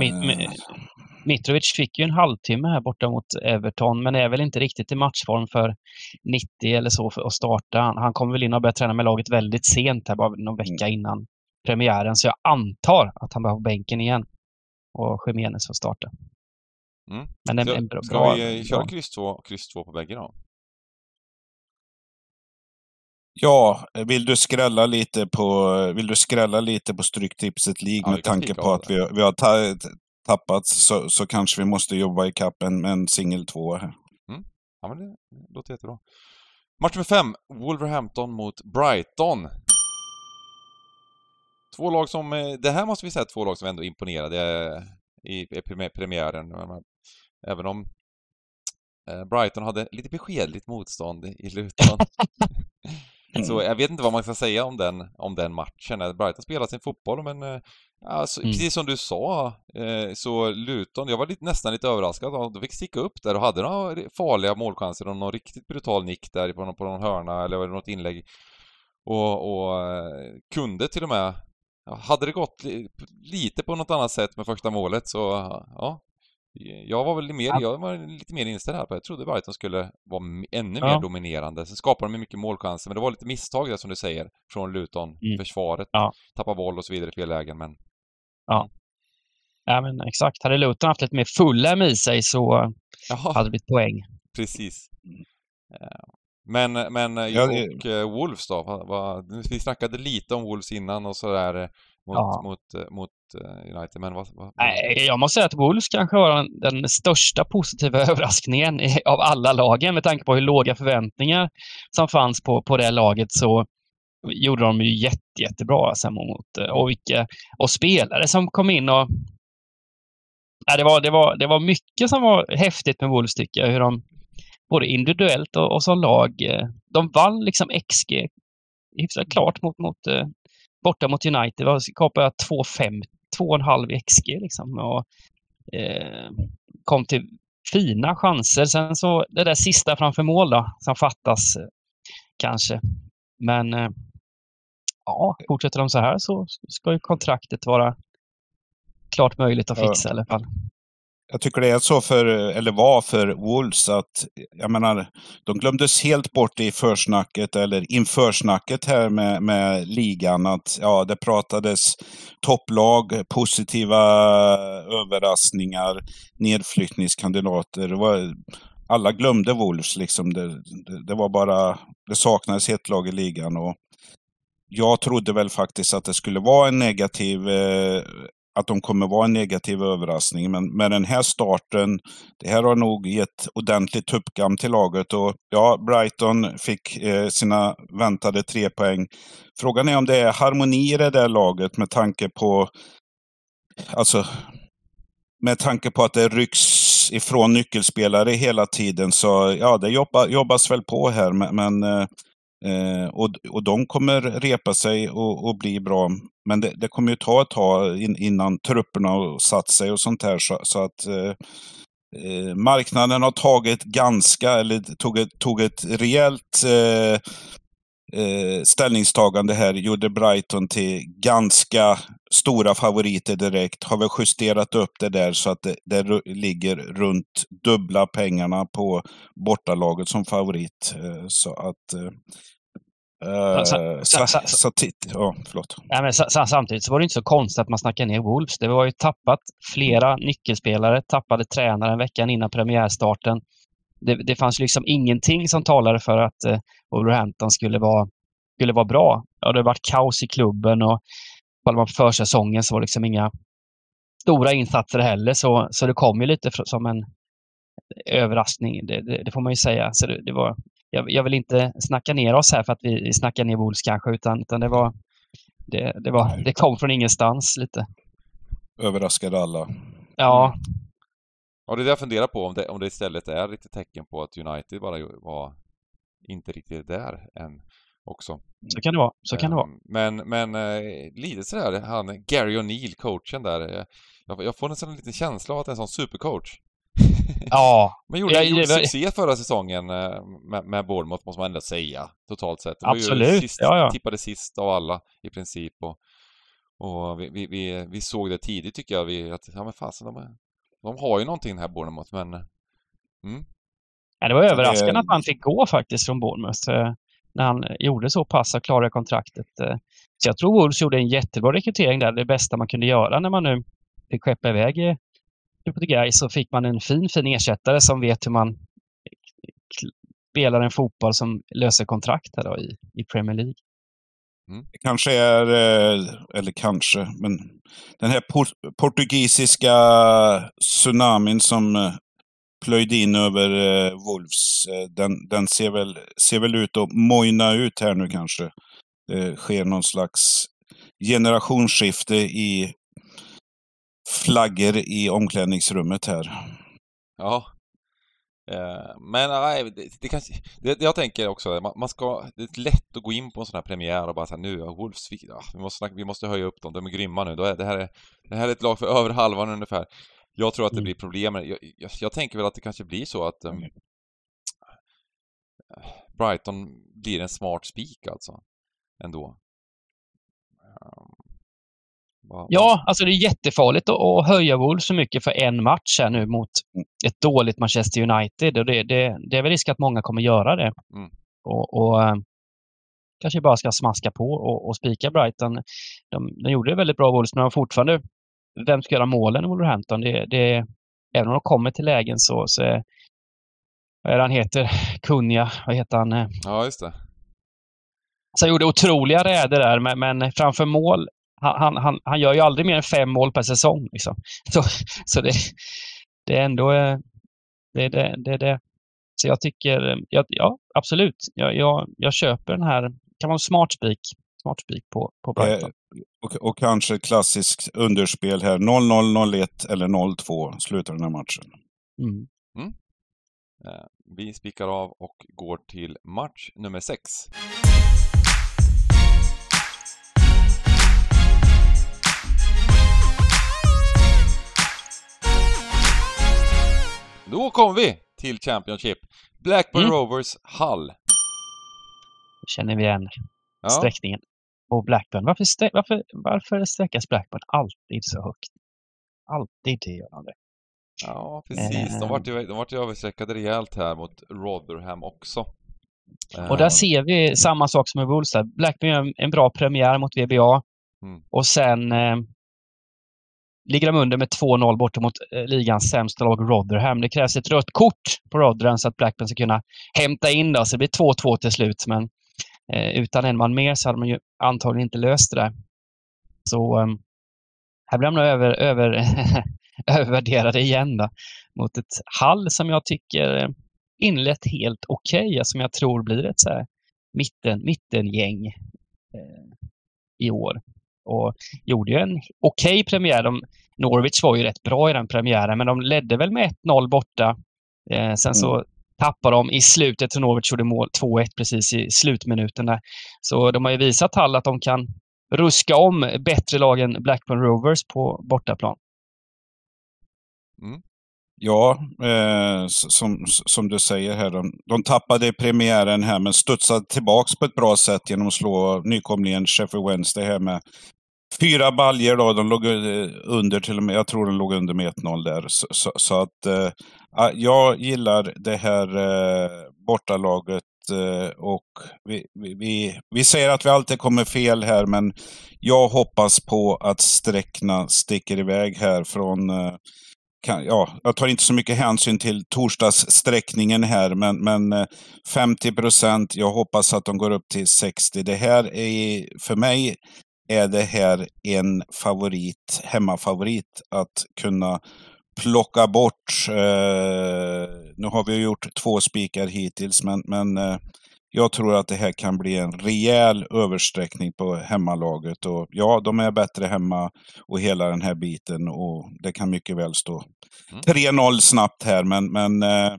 Mitrovic fick ju en halvtimme här borta mot Everton, men är väl inte riktigt i matchform för 90 eller så för att starta. Han kom väl in och började träna med laget väldigt sent, här, bara någon vecka mm. innan premiären, så jag antar att han var på bänken igen och Jiménez får starta. Mm. Men en, en bra, ska vi köra kryss 2, kryss 2 på bägge då? Ja, vill du skrälla lite på, vill du skrälla lite på Stryktipset League ja, med tanke på att vi, vi har tappat så, så kanske vi måste jobba i kappen med en singel två här. Mm. Ja, men det låter jättebra. Match nummer fem, Wolverhampton mot Brighton. Två lag som, eh, det här måste vi säga två lag som ändå imponerade i, i premiären. Även om eh, Brighton hade lite beskedligt motstånd i Luton. Så jag vet inte vad man ska säga om den, om den matchen. Brighton spelar sin fotboll men eh, alltså, mm. precis som du sa så Luton, jag var lite, nästan lite överraskad. De fick sticka upp där och hade några farliga målchanser och någon riktigt brutal nick där på någon, på någon hörna eller något inlägg. Och, och kunde till och med hade det gått lite på något annat sätt med första målet så, ja. Jag var väl mer, jag var lite mer inställd här på Jag trodde Brighton skulle vara ännu ja. mer dominerande. Sen skapade de mycket målchanser, men det var lite misstag där som du säger, från Luton. Mm. Försvaret, ja. tappa boll och så vidare i fel lägen, men... Ja. Ja, men exakt. Hade Luton haft lite mer fulla i sig så Jaha. hade det blivit poäng. Precis. Men, men eh, ja, det... och uh, Wolves då? Va, va, vi snackade lite om Wolves innan och sådär eh, mot, ja. mot, mot United, men vad, vad, Nej, jag måste säga att Wolves kanske var den största positiva överraskningen av alla lagen med tanke på hur låga förväntningar som fanns på, på det laget så gjorde de ju jätte, jättebra mot och, vilka, och spelare som kom in och Nej, det, var, det, var, det var mycket som var häftigt med Wolves tycker jag. Hur de både individuellt och, och som lag. Eh, de vann liksom XG hyfsat klart mot, mot, eh, borta mot United. De skapade 2,5, 2,5 XG liksom. Och, eh, kom till fina chanser. Sen så det där sista framför mål då, som fattas eh, kanske. Men eh, ja, fortsätter de så här så ska ju kontraktet vara klart möjligt att fixa ja. i alla fall jag tycker det är så för, eller var för Wolves att, jag menar, de glömdes helt bort i försnacket eller införsnacket här med, med ligan. Att ja, det pratades topplag, positiva överraskningar, nedflyttningskandidater. Det var, alla glömde Wolves liksom. Det, det, det, var bara, det saknades ett lag i ligan. Och jag trodde väl faktiskt att det skulle vara en negativ eh, att de kommer vara en negativ överraskning. Men med den här starten, det här har nog gett ordentligt tuppkam till laget. Och ja, Brighton fick eh, sina väntade tre poäng. Frågan är om det är harmoni i det där laget med tanke på Alltså, med tanke på att det rycks ifrån nyckelspelare hela tiden så ja, det jobba, jobbas väl på här. Men, men eh, eh och, och de kommer repa sig och, och bli bra. Men det, det, kommer ju ta ett tag in, innan trupperna har satt sig och sånt här. Så, så att eh, eh, marknaden har tagit ganska, eller tog ett, tog ett rejält eh, eh, ställningstagande här gjorde Brighton till ganska stora favoriter direkt. Har väl justerat upp det där så att det, det ligger runt dubbla pengarna på bortalaget som favorit. Eh, så att eh, Uh, sa, sa, sa, ja, samtidigt så var det inte så konstigt att man snackade ner Wolves. Det var ju tappat flera nyckelspelare, tappade tränaren veckan innan premiärstarten det, det fanns liksom ingenting som talade för att eh, Wolverhampton skulle vara, skulle vara bra. Ja, det har varit kaos i klubben och kollar man på försäsongen så var det liksom inga stora insatser heller. Så, så det kom ju lite som en överraskning, det, det, det får man ju säga. Så det, det var, jag, jag, vill inte snacka ner oss här för att vi, vi snackar ner Wolves kanske, utan, utan det, var, det, det, var, det kom från ingenstans lite. Överraskade alla. Ja, Ja, det är det jag funderar på, om det, om det istället är lite tecken på att United bara var inte riktigt där än också. Så kan det vara, så kan det vara. Ehm, men, men eh, lite sådär, han Gary O'Neill, coachen där, eh, jag, jag får nästan en liten känsla av att det är en sån supercoach. Ja. Men gjorde, gjorde var... succé förra säsongen eh, med, med Bournemouth, måste man ändå säga, totalt sett. Det Absolut, sist, ja, ja. tippade sist av alla i princip. Och, och vi, vi, vi, vi såg det tidigt tycker jag, vi, att ja men fasen, de är, de har ju någonting här Bournemouth, men... Mm. Ja, det var överraskande det... att han fick gå faktiskt från Bournemouth eh, när han gjorde så pass och klarade kontraktet. Eh. Så jag tror Wolves gjorde en jättebra rekrytering där, det bästa man kunde göra när man nu fick skeppa iväg Guy så fick man en fin, fin ersättare som vet hur man spelar en fotboll som löser kontrakt här då i, i Premier League. Mm. Det kanske är, eh, eller kanske, men den här portugisiska tsunamin som eh, plöjde in över eh, Wolves, eh, den, den ser, väl, ser väl ut att mojna ut här nu kanske. Det sker någon slags generationsskifte i flaggor i omklädningsrummet här. Ja, Eh, men nej, det, det kanske, det, jag tänker också, man, man, ska, det är lätt att gå in på en sån här premiär och bara säga nu, Wolves, vi, ja, vi, måste, vi måste höja upp dem, de är grymma nu. det, här är, det här är ett lag för över halvan ungefär. Jag tror att det mm. blir problem. Jag, jag, jag, tänker väl att det kanske blir så att um, Brighton blir en smart spik alltså, ändå. Ja, alltså det är jättefarligt att, höja Wolves så mycket för en match här nu mot ett dåligt Manchester United. Och det, det, det är väl risk att många kommer göra det. Mm. Och, och äh, kanske bara ska smaska på och, och spika Brighton. De, de gjorde det väldigt bra Wolves, men de fortfarande... Vem ska göra målen i Wolverhampton? Det, det, även om de kommer till lägen så, så är, vad är det han heter? Kunja, vad heter han? Ja, just det. Så han gjorde otroliga räder där, men, men framför mål han, han, han gör ju aldrig mer än fem mål per säsong. Liksom. Så, så det, det är ändå eh, det, det, det, det. Så jag tycker, ja, ja absolut, jag, jag, jag köper den här, kan vara en smart spik smart spik på, på Brighton. Eh, och, och, kanske klassiskt underspel här. 0-0, 0-1 eller 0-2 slutar den här matchen. Mm. Mm. Eh, vi spikar av och går till match nummer 6. Då kommer vi till Championship. Blackburn mm. Rovers Hull. känner vi igen ja. sträckningen. Och Blackburn, varför, varför, varför sträckas Blackburn alltid så högt? Alltid det gör de det. Ja, precis. De vart ju, de vart ju översträckade rejält här mot Rotherham också. Och där ser vi samma sak som med Wolves. Blackburn gör en bra premiär mot VBA. Mm. Och sen eh, ligger de under med 2-0 borta mot eh, ligans sämsta lag Rotherham. Det krävs ett rött kort på Rotherham så att Blackburn ska kunna hämta in det. Så det blir 2-2 till slut. Men Eh, utan en man mer så hade man ju antagligen inte löst det där. Så eh, här blir de nog över, över, övervärderade igen då, mot ett Hall som jag tycker inlett helt okej, okay, som jag tror blir ett så här mitten, mittengäng eh, i år. Och gjorde ju en okej okay premiär. De, Norwich var ju rätt bra i den premiären, men de ledde väl med 1-0 borta. Eh, sen mm. så tappade de i slutet, så Norwich gjorde mål 2-1 precis i slutminuten där. Så de har ju visat Hall att de kan ruska om bättre lag än Blackburn Rovers på bortaplan. Mm. Ja, eh, som, som du säger här, de, de tappade premiären här men studsade tillbaks på ett bra sätt genom att slå nykomlingen Sheffield Wednesday här med fyra baljer då. De låg eh, under till och med, jag tror de låg under med 1-0 där. Så, så, så att äh, jag gillar det här äh, bortalaget och vi, vi, vi säger att vi alltid kommer fel här men jag hoppas på att sträckna sticker iväg här från kan, ja, jag tar inte så mycket hänsyn till torsdagssträckningen här, men, men 50 procent. Jag hoppas att de går upp till 60. Det här är, för mig är det här en favorit, hemmafavorit, att kunna plocka bort. Eh, nu har vi gjort två spikar hittills, men, men eh, jag tror att det här kan bli en rejäl översträckning på hemmalaget. Och ja, de är bättre hemma och hela den här biten och det kan mycket väl stå mm. 3-0 snabbt här. Men, men eh,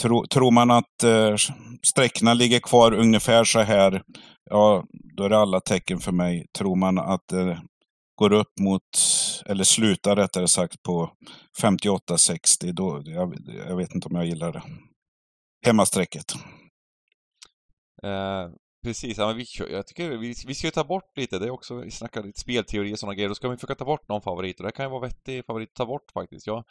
tro, tror man att eh, sträckorna ligger kvar ungefär så här, ja, då är det alla tecken för mig. Tror man att det går upp mot, eller slutar rättare sagt på 58-60, då, jag, jag vet inte om jag gillar det. Hemmasträcket. Eh, precis, ja, men vi, jag tycker vi, vi ska ju ta bort lite, det är också, vi snackar lite spelteori och sådana grejer, då ska vi försöka ta bort någon favorit och det kan ju vara vettig favorit att ta bort faktiskt. Jag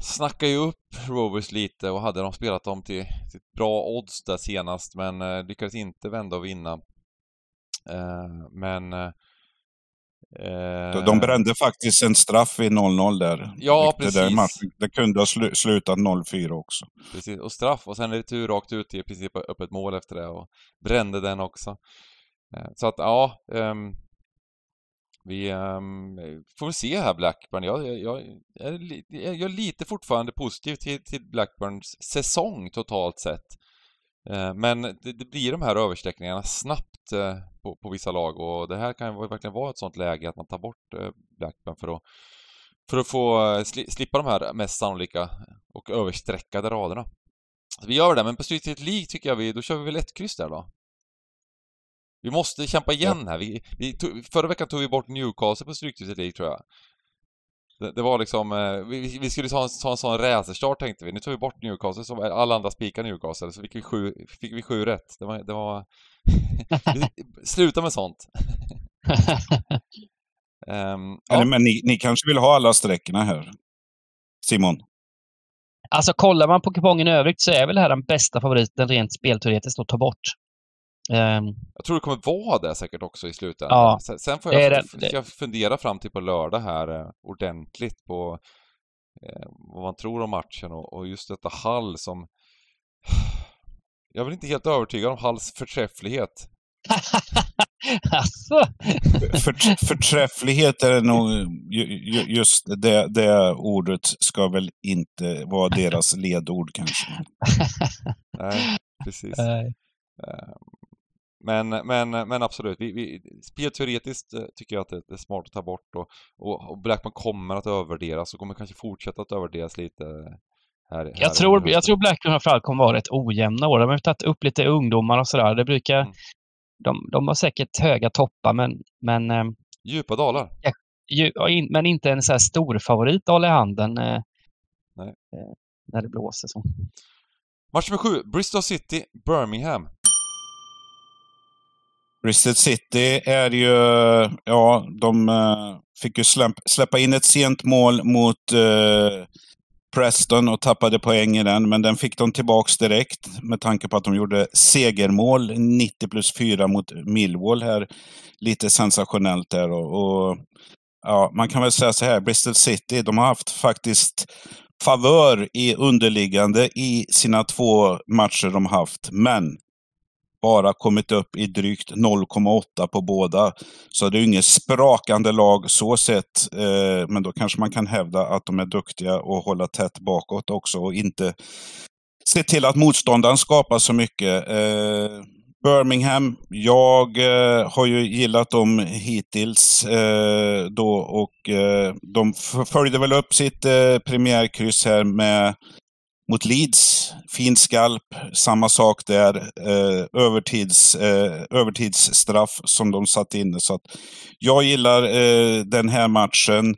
snackade ju upp Rovers lite och hade de spelat dem till, till bra odds där senast men eh, lyckades inte vända och vinna. Eh, men eh, de brände faktiskt en straff i 0-0 där. Ja, precis. Där matchen, det kunde ha slu slutat 0-4 också. Precis, och straff och sen är det tur rakt ut i princip öppet mål efter det och brände den också. Eh, så att ja, um, vi um, får väl se här Blackburn. Jag, jag, jag, är, jag är lite fortfarande positiv till, till Blackburns säsong totalt sett. Uh, men det, det, blir de här översträckningarna snabbt uh, på, på, vissa lag och det här kan verkligen vara ett sånt läge att man tar bort uh, Blackburn för att, för att få sli, slippa de här mest sannolika och översträckade raderna. Så vi gör det, men på Street League tycker jag vi, då kör vi väl ett kryss där då? Vi måste kämpa igen här. Vi, vi tog, förra veckan tog vi bort Newcastle på Stryktipset League tror jag. Det, det, var liksom, eh, vi, vi skulle ta en, ta en sån racerstart tänkte vi. Nu tar vi bort Newcastle, så alla andra spikar Newcastle, så fick vi sju, fick vi sju rätt. Det var... Det var... Sluta med sånt. um, Eller, ja. men ni, ni kanske vill ha alla sträckorna här? Simon? Alltså kollar man på kupongen i övrigt så är väl det här den bästa favoriten rent spelteoretiskt att ta bort. Um, jag tror det kommer vara det säkert också i slutändan. Ja, sen, sen får jag, det, jag fundera fram till på lördag här eh, ordentligt på eh, vad man tror om matchen och, och just detta Hall som... Jag är väl inte helt övertygad om Halls förträfflighet. alltså. För, förträfflighet är nog just det, det ordet ska väl inte vara deras ledord kanske. Nej, precis. Nej. Men, men, men absolut, vi, vi, spelteoretiskt eh, tycker jag att det, det, är smart att ta bort och, och, och Blackman kommer att övervärderas och kommer kanske fortsätta att övervärderas lite här, här jag, tror, jag tror Blackman framförallt kommer vara rätt ojämna år. De har tagit upp lite ungdomar och sådär. Det brukar... Mm. De, de har säkert höga toppar men... men ehm, Djupa dalar. Ja, men inte en så här stor favorit i handen eh, eh, när det blåser så. Match nummer sju, Bristol City, Birmingham. Bristol City är ju, ja, de eh, fick ju släppa in ett sent mål mot eh, Preston och tappade poäng i den, men den fick de tillbaks direkt med tanke på att de gjorde segermål 90 plus 4 mot Millwall här. Lite sensationellt där och, och ja, man kan väl säga så här, Bristol City, de har haft faktiskt favör i underliggande i sina två matcher de haft, men bara kommit upp i drygt 0,8 på båda. Så det är ju inget sprakande lag så sett. Eh, men då kanske man kan hävda att de är duktiga och hålla tätt bakåt också och inte se till att motståndaren skapar så mycket. Eh, Birmingham, jag eh, har ju gillat dem hittills eh, då och eh, de följde väl upp sitt eh, premiärkryss här med mot Leeds. Fin skalp, samma sak där. Eh, övertids, eh, övertidsstraff som de satt inne. Så att jag gillar eh, den här matchen.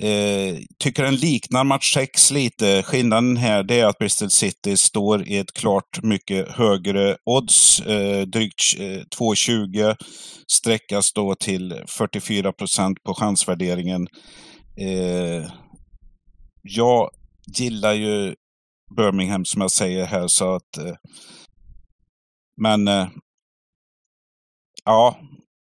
Eh, tycker den liknar match 6 lite. Skillnaden här det är att Bristol City står i ett klart mycket högre odds. Eh, drygt eh, 2,20 sträckas då till 44 procent på chansvärderingen. Eh, jag gillar ju Birmingham som jag säger här så att eh, men eh, ja,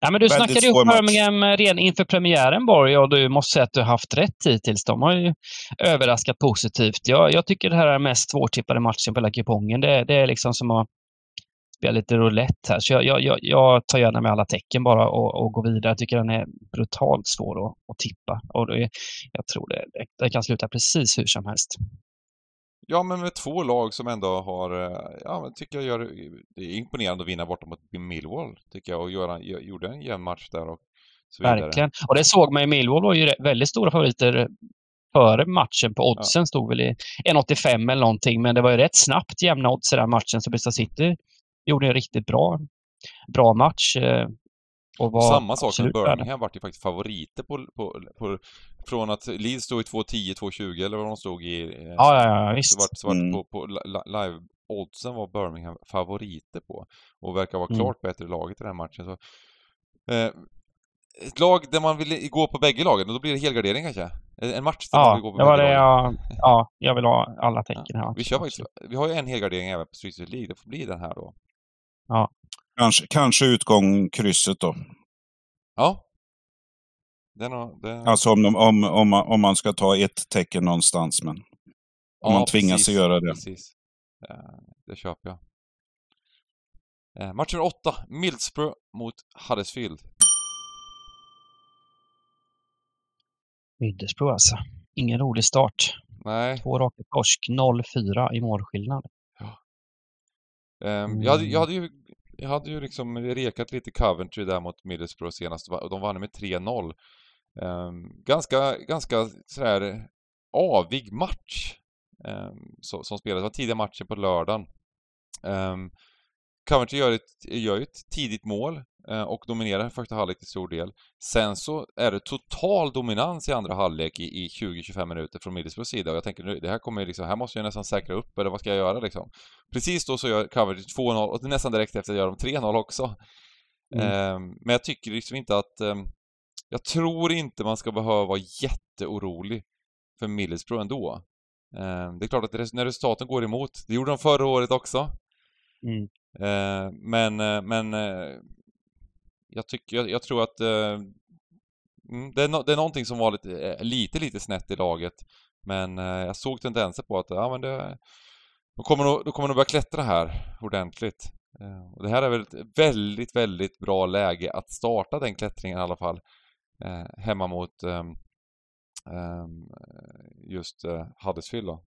Ja, men du snackade match. Birmingham redan inför premiären Borg och du måste säga att du har haft rätt hittills. De har ju överraskat positivt. Jag, jag tycker det här är den mest svårtippade matchen på hela kupongen. Det, det är liksom som att spela lite roulette här. Så jag, jag, jag, tar gärna med alla tecken bara och, och går vidare. Jag tycker den är brutalt svår att, att tippa. Och det, jag tror det, det kan sluta precis hur som helst. Ja, men med två lag som ändå har, eh, ja, men tycker jag gör det är imponerande att vinna borta mot Millwall, tycker jag, och göra, gö- gjorde en jämn match där och så vidare. Verkligen. Och det såg man ju. Millwall var ju väldigt stora favoriter före matchen. På oddsen stod väl i 1,85 eller någonting. Men det var ju rätt snabbt jämna odds i den matchen. Så Bristol City gjorde en riktigt bra, bra match. Och var Samma sak med. Birmingham vart ju faktiskt favoriter på, på, på, från att Leeds stod i 2.10, 2.20 eller vad de stod i. eh, Ja, ja, ja, Så visst. vart, så vart Mm. på, på li- li- live-oddsen var Birmingham favoriter på. Och verkar vara Mm. klart bättre laget i den här matchen. Så, eh, ett lag där man vill gå på bägge lagen, och då blir det helgardering kanske? En match där man Ja, vill gå på det var bägge det lagen. jag... Ja, jag vill ha alla tecken här. Vi kör faktiskt, vi har ju en helgardering även på Street League, det får bli den här då. Kanske, kanske utgång krysset då. Ja. Den har, den... Alltså om, de- om, om, man, om man ska ta ett tecken någonstans. Men om man tvingas precis, att göra det. Precis. Det köper jag. Eh, Match nummer åtta, Middlesbrough mot Huddersfield. Middlesbrough alltså. Ingen rolig start. Nej, Två raka torsk, 0-4 i målskillnad. ehm, jag, hade, Mm. jag, hade ju, jag hade ju liksom rekat lite Coventry där mot Middlesbrough senast och de vann med 3-0. Ehm, ganska, ganska sådär avig match ehm, som, som spelades. Det var tidiga matcher på lördagen. Um, Coventry gör ett, gör ju ett tidigt mål och dominerar första halvlek till stor del. Sen så är det total dominans i andra halvlek i, i 20-25 minuter från Middlesbroughs sida och jag tänker nu, det här kommer ju liksom, här måste jag nästan säkra upp eller vad ska jag göra liksom? Precis då så gör Coventry 2-0 och nästan direkt efter gör de 3-0 också. Mm. Ehm, men jag tycker liksom inte att, ehm, jag tror inte man ska behöva vara jätteorolig för Middlesbrough ändå. Ehm, det är klart att när resultaten går emot, det gjorde de förra året också. Mm. Eh, men, eh, men eh, jag tycker, jag, jag tror att eh, mm, det, är no, det är någonting som var lite, eh, lite, lite snett i laget. Men eh, jag såg tendenser på att, ja men det, de kommer nog, de kommer nog börja klättra här ordentligt. Eh, och det här är väl ett väldigt, väldigt bra läge att starta den klättringen i alla fall. Eh, hemma mot ehm, ehm, just eh, Huddersfield då.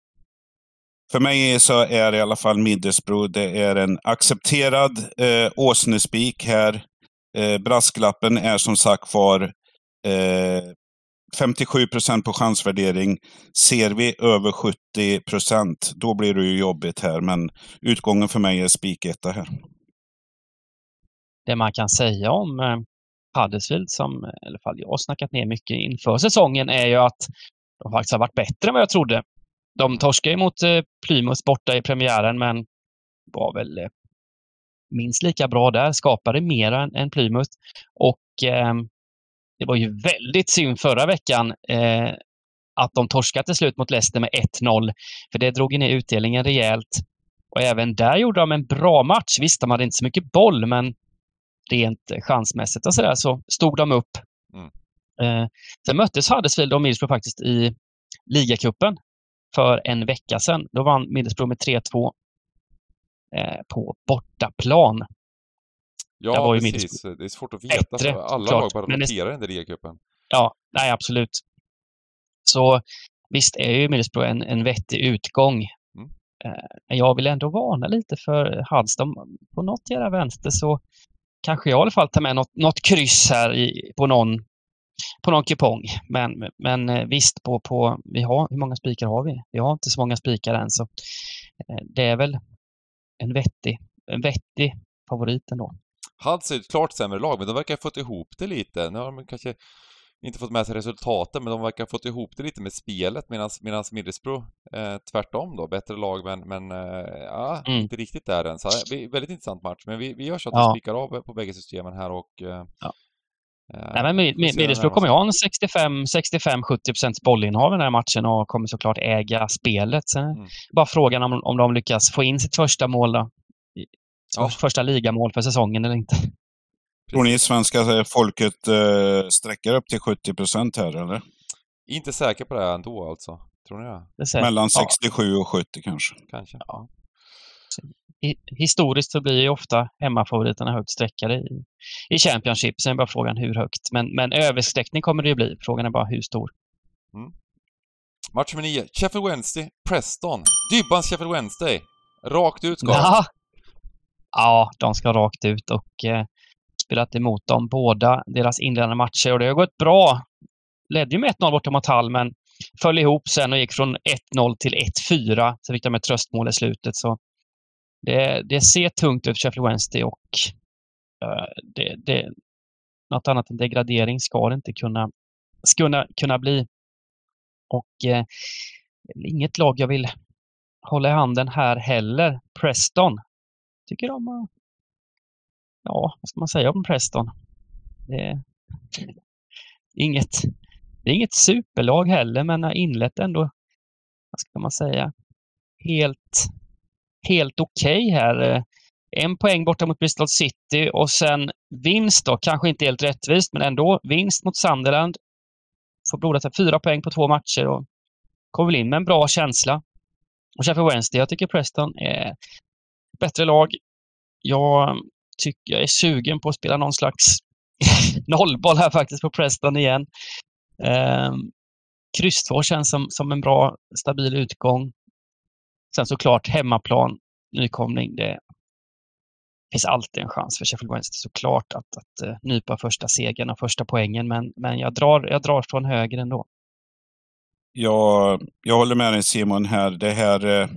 För mig så är i alla fall Middlesbrough, det är en accepterad eh, åsnespik här. Eh, brasklappen är som sagt var eh, 57 procent på chansvärdering. Ser vi över 70 procent, då blir det ju jobbigt här. Men utgången för mig är spiketta här. Det man kan säga om eh, Huddersfield, som i alla fall jag har snackat ner mycket inför säsongen, är ju att de faktiskt har varit bättre än vad jag trodde. De torskade ju mot eh, Plymouth borta i premiären, men var väl eh, minst lika bra där. Skapade mer än, än Plymouth. Och eh, det var ju väldigt synd förra veckan eh, att de torskade till slut mot Leicester med 1-0. För det drog ner utdelningen rejält. Och även där gjorde de en bra match. Visst, de hade inte så mycket boll, men rent chansmässigt och sådär så stod de upp. Mm. Eh, sen möttes Huddersfield och Middlesbrough faktiskt i ligacupen för en vecka sedan. Då vann Middlesbrough med 3-2 eh, på bortaplan. Ja, Där var ju precis. Det är svårt att veta bättre, alla såklart. lag bara det- roterar i den där ligacupen. Ja, nej absolut. Så visst är ju Middlesbrough en, en vettig utgång. Mm. Eh, Men jag vill ändå varna lite för. De- På något jävla vänster så kanske jag i alla fall tar med något, något kryss här i, på någon på någon kupong. Men, men eh, visst, på, på, vi har, hur många spikar har vi? Vi har inte så många spikar än. Så eh, det är väl en vettig, en vettig favorit ändå. Huds är ett klart sämre lag, men de verkar ha fått ihop det lite. Nu har de kanske inte fått med sig resultaten, men de verkar ha fått ihop det lite med spelet medan Middlesbrough eh, tvärtom då, bättre lag men, men eh, ja, Mm. inte riktigt där än. Så är väldigt intressant match, men vi, vi gör så att Ja. vi spikar av på bägge systemen här och... Eh, Ja. Eh, Nej, men den Middlesbrough kommer ju ha en 65-70% bollinnehav i den här matchen och kommer såklart äga spelet. Sen Mm. bara frågan om, om de lyckas få in sitt första mål då. Ja. Första ligamål för säsongen eller inte. Tror ni svenska folket eh, sträcker upp till 70 procent här eller? Inte säker på det ändå alltså. Tror ni det? Det Mellan ja. 67 och 70 kanske. Kanske. hi- historiskt så blir ju ofta hemmafavoriterna högt sträckade i, i Championship. Sen är bara frågan hur högt. Men, men översträckning kommer det ju bli. Frågan är bara hur stor. Match nummer nio. Sheffield Wednesday, Preston. Dybbans Sheffield Wednesday. Rakt ut ska. Ja. ja, de ska rakt ut och eh, spelat emot dem båda deras inledande matcher och det har gått bra. Ledde ju med 1-0 borta mot Hall men föll ihop sen och gick från 1-0 till 1-4. Så fick de ett tröstmål i slutet. Så det, det ser tungt ut för Sheffield Wednesday och eh, det, det, något annat än degradering ska det inte kunna, kunna, kunna bli. Och eh, inget lag jag vill hålla i handen här heller. Preston. Tycker de har... Ja, vad ska man säga om Preston? Det är inget, det är inget superlag heller, men har inlett ändå, vad ska man säga, helt, helt okej här. Eh, en poäng borta mot Bristol City och sen vinst då, kanske inte helt rättvist, men ändå vinst mot Sunderland. Får blodat sig fyra poäng på två matcher och kommer väl in med en bra känsla. Och Sheffield Wednesday, jag tycker Preston är bättre lag. Jag tycker jag är sugen på att spela någon slags nollboll här faktiskt på Preston igen. Ehm, kryss 2 känns som, som en bra, stabil utgång. Sen såklart hemmaplan, nykomling. Det finns alltid en chans för Sheffield Wednesday såklart att, att uh, nypa första segern och första poängen. Men, men jag, drar, jag drar från höger ändå. Jag, jag håller med dig Simon här. Det här eh,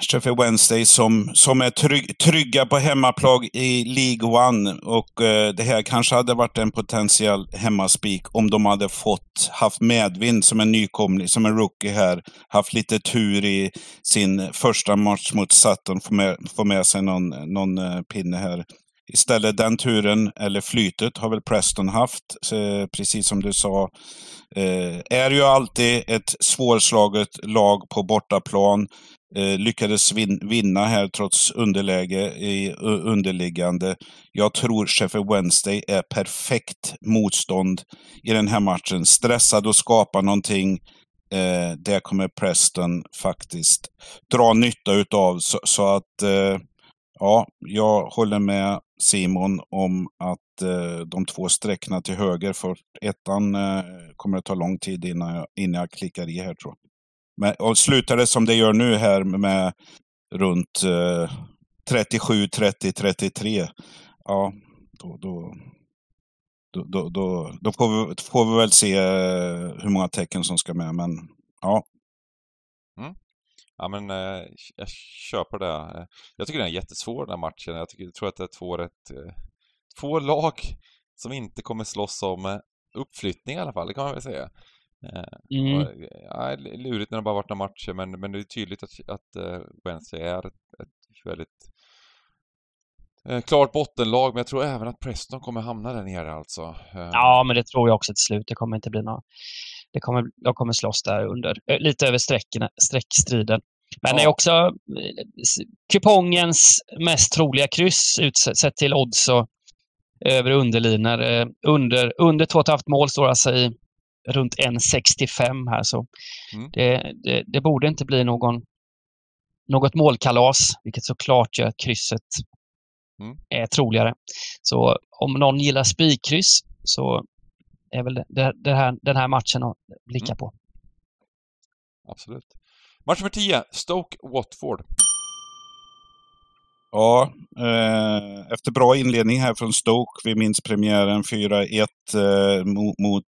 Sheffield Wednesday som, som är trygg, trygga på hemmaplan i League One. Och eh, det här kanske hade varit en potentiell hemmaspik om de hade fått haft medvind som en nykomling, som en rookie här. Haft lite tur i sin första match mot Sutton, få med, få med sig någon, någon eh, pinne här. Istället den turen, eller flytet, har väl Preston haft, eh, precis som du sa. Eh, är ju alltid ett svårslaget lag på bortaplan. Eh, lyckades vin vinna här trots underläge i underliggande. Jag tror Sheffield Wednesday är perfekt motstånd i den här matchen. Stressad och skapa någonting. Eh, det kommer Preston faktiskt dra nytta utav. Så, så att eh, ja, jag håller med Simon om att eh, de två sträckna till höger för ettan eh, kommer att ta lång tid innan jag, innan jag klickar i här tror jag. Men, och slutar det som det gör nu här med runt eh, 37, 30, 33. Ja, då, då, då, då, då, får, vi, får vi väl se eh, hur många tecken som ska med. Men ja, mm. Ja men eh, jag köper det. Jag tycker den är jättesvår den här matchen. Jag tycker, tror att det är två rätt... eh, Två lag som inte kommer slåss om eh, uppflyttning i alla fall, det kan man väl säga. Eh, Mm. och, eh, Ja, lurigt när det bara varit några matcher men, men det är tydligt att, att uh, Wednesday är ett, ett väldigt eh, klart bottenlag men jag tror även att Preston kommer hamna där nere alltså. Eh, Ja, men det tror jag också till slut. Det kommer inte bli något... Det kommer, de kommer slåss där under, lite över sträckorna, streckstriden. Men det är Ja. också kupongens mest troliga kryss utsett till odds och över underlinor. Under, under 2,5 mål står alltså i runt 1,65 här. Så Mm. det, det, det borde inte bli någon, något målkalas, vilket såklart gör att krysset mm. är troligare. Så om någon gillar spikkryss så är väl det, det här, den här matchen att blicka mm. på. Absolut. Match nummer 10, Stoke-Watford. Ja, eh, efter bra inledning här från Stoke. Vi minns premiären 4-1 eh, mot, mot,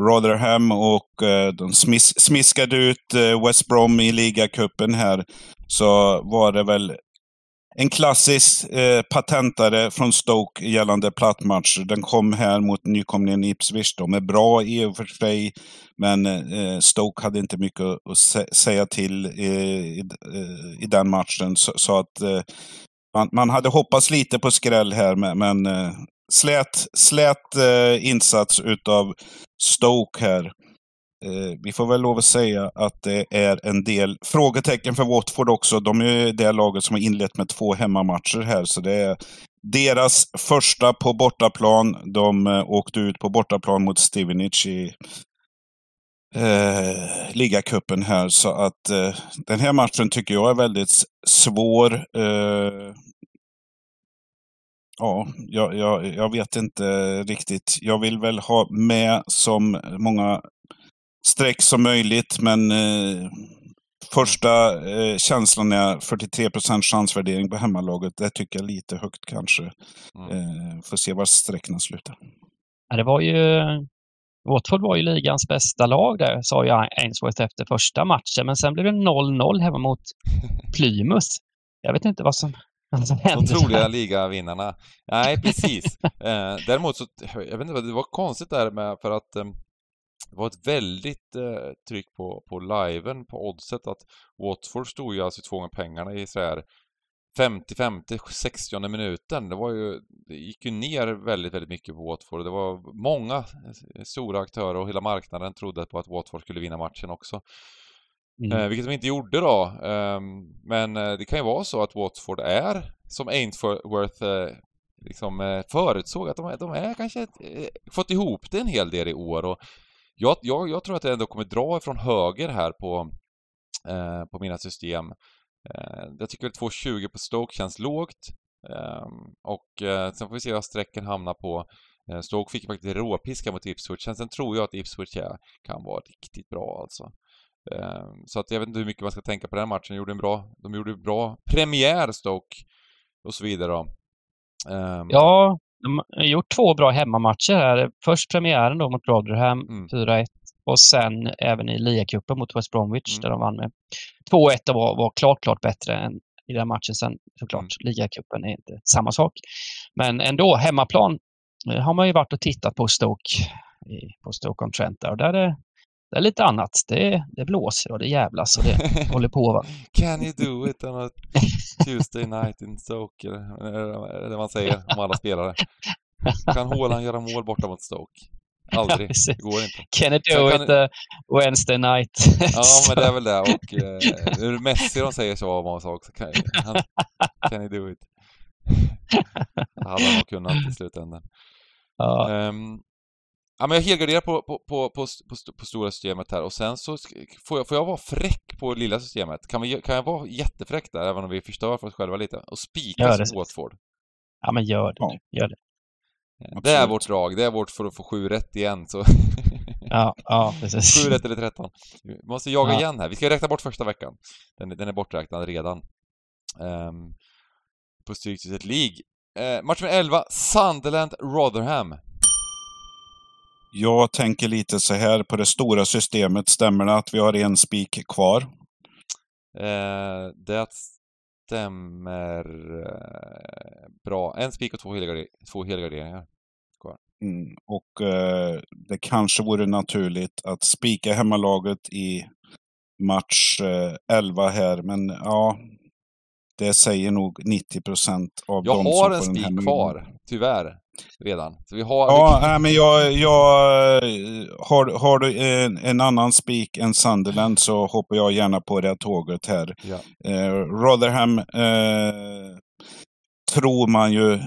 Rotherham och eh, de smis, smiskade ut eh, West Brom i ligacupen här. Så var det väl en klassisk eh, patentare från Stoke gällande plattmatcher. Den kom här mot nykomlingen Ipswich. De är bra i och för sig, men eh, Stoke hade inte mycket att säga till i, i, eh, i den matchen. Så, så att eh, man, man, hade hoppats lite på skräll här, men, men eh, slät, slät eh, insats utav Stoke här. Eh, vi får väl lov att säga att det är en del frågetecken för Watford också. De är ju det laget som har inlett med två hemmamatcher här, så det är deras första på bortaplan. De eh, åkte ut på bortaplan mot Stevenage i eh, ligacupen här. Så att eh, den här matchen tycker jag är väldigt svår. Eh, ja, jag, jag, jag, vet inte riktigt. Jag vill väl ha med som många streck som möjligt, men eh, första eh, känslan är 43% chansvärdering på hemmalaget. Det tycker jag är lite högt kanske. Mm. Eh, får se var strecken slutar. Ja, det var ju Watford var ju ligans bästa lag där, sa ju Ainsworth efter första matchen. Men sen blev det 0-0 hemma mot Plymouth. Jag vet inte vad som, som hände. De troliga ligavinnarna. Nej, precis. eh, däremot så, jag vet inte, det var konstigt där med för att eh, det var ett väldigt eh, tryck på, på liven på oddset att Watford stod ju alltså två gånger pengarna i så här 50, 50, 60 minuten. Det var ju, det gick ju ner väldigt, väldigt mycket på Watford. Det var många eh, stora aktörer och hela marknaden trodde på att Watford skulle vinna matchen också. Mm. Eh, vilket de inte gjorde då. Eh, men eh, det kan ju vara så att Watford är, som Ainsworth eh, liksom eh, förutsåg, att de, de är kanske fått ihop det en hel del i år. Och jag, jag, jag tror att det ändå kommer dra ifrån höger här på, eh, på mina system. Eh, jag tycker att 2,20 på Stoke känns lågt. Eh, och eh, sen får vi se vad strecken hamnar på. Eh, Stoke fick faktiskt råpiska mot Ipswich. Sen, sen tror jag att Ipswich kan vara riktigt bra alltså. Ehm, så att jag vet inte hur mycket man ska tänka på den matchen. De gjorde en bra, de gjorde en bra premiär Stoke och så vidare då. Ehm. Ja, de har gjort två bra hemmamatcher här. Först premiären då mot Rotherham, mm. 4-1 och sen även i ligacupen mot West Bromwich mm. där de vann med 2-1 och var, var klart, klart bättre än i den matchen. Sen såklart, mm. ligacupen är inte samma sak. Men ändå, hemmaplan eh, har man ju varit och tittat på Stoke, på Stoke-on-Trent där och där är det är lite annat. Det, det blåser och det jävlas och det håller på. Va? Can you do it on a Tuesday night in Stoke? Eller det man säger om alla spelare. Kan Haaland göra mål borta mot Stoke? Aldrig. det går inte. Can it do it uh, Wednesday night? ja, men det är väl det. Och uh, Messi de säger så om oss också. Can, han, can he do it? det hade han nog kunnat i slutändan. Ja. Um, ja, men jag helgarderar på, på, på, på, på, på stora systemet här och sen så får jag, får jag vara fräck på lilla systemet. Kan, vi, kan jag vara jättefräck där, även om vi förstör för oss själva lite, och spika Watford? Ja, men gör det. Ja. Gör det. Absolut. Det är vårt drag, det är vårt för att få sju rätt igen. Så. ja, ja, precis. Sju rätt eller tretton. Vi måste jaga ja. igen här. Vi ska räkna bort första veckan. Den, den är borträknad redan. Um, på Stryktipset League. Uh, match med 11, Sunderland-Rotherham. Jag tänker lite så här på det stora systemet. Stämmer det att vi har en spik kvar? Uh, det stämmer eh, bra. En spik och två, helgardering, två helgarderingar kvar. Mm, och eh, det kanske vore naturligt att spika hemmalaget i match eh, 11 här, men ja, det säger nog 90 procent av jag de som har en spik kvar, tyvärr. Redan. Så vi har... Ja, vi... nej, men jag, jag har, har du en, en annan spik än Sunderland så hoppar jag gärna på det tåget här. Ja. Eh, Rotherham eh, tror man ju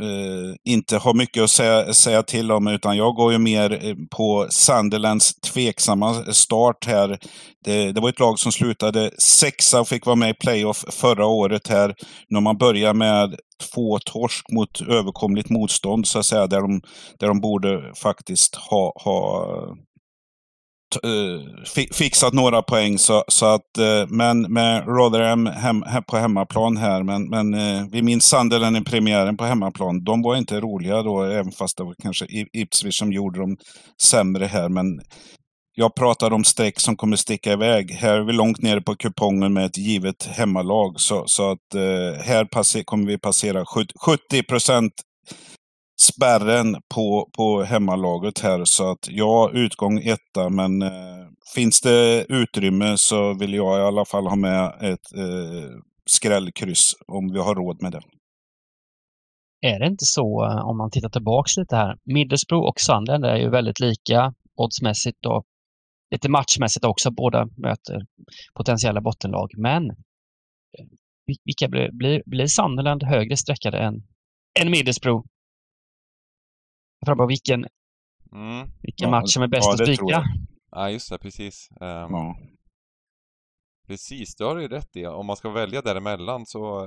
Uh, inte har mycket att säga, säga, till om, utan jag går ju mer eh, på Sunderlands tveksamma start här. Det, det, var ett lag som slutade sexa och fick vara med i playoff förra året här. När man börjar med två torsk mot överkomligt motstånd, så att säga, där de, där de borde faktiskt ha, ha Eh, fixat några poäng. Så, så att, uh, men med Rotherham hem, hem, på hemmaplan här. Men, men uh, vi minns Sunderland i premiären på hemmaplan. De var inte roliga då, även fast det var kanske Ipswich som gjorde dem sämre här. Men jag pratar om streck som kommer sticka iväg. Här är vi långt nere på kupongen med ett givet hemmalag. Så, så att här passer, kommer vi passera 70 procent spärren på, på hemmalaget här. Så att ja, utgång etta, men eh, finns det utrymme så vill jag i alla fall ha med ett eh, skrällkryss om vi har råd med det. Är det inte så, eh, om man tittar tillbaks lite här, Middlesbrough och Sunderland är ju väldigt lika oddsmässigt och lite matchmässigt också. Båda möter potentiella bottenlag, men eh, vilka blir, blir, blir Sunderland högre sträckade än, än Middlesbrough? Fram på vilken, mm. vilken ja, match som är bäst ja, att spika. Ja, just det, precis. Um, ja. Precis, det har du rätt i. Om man ska välja däremellan så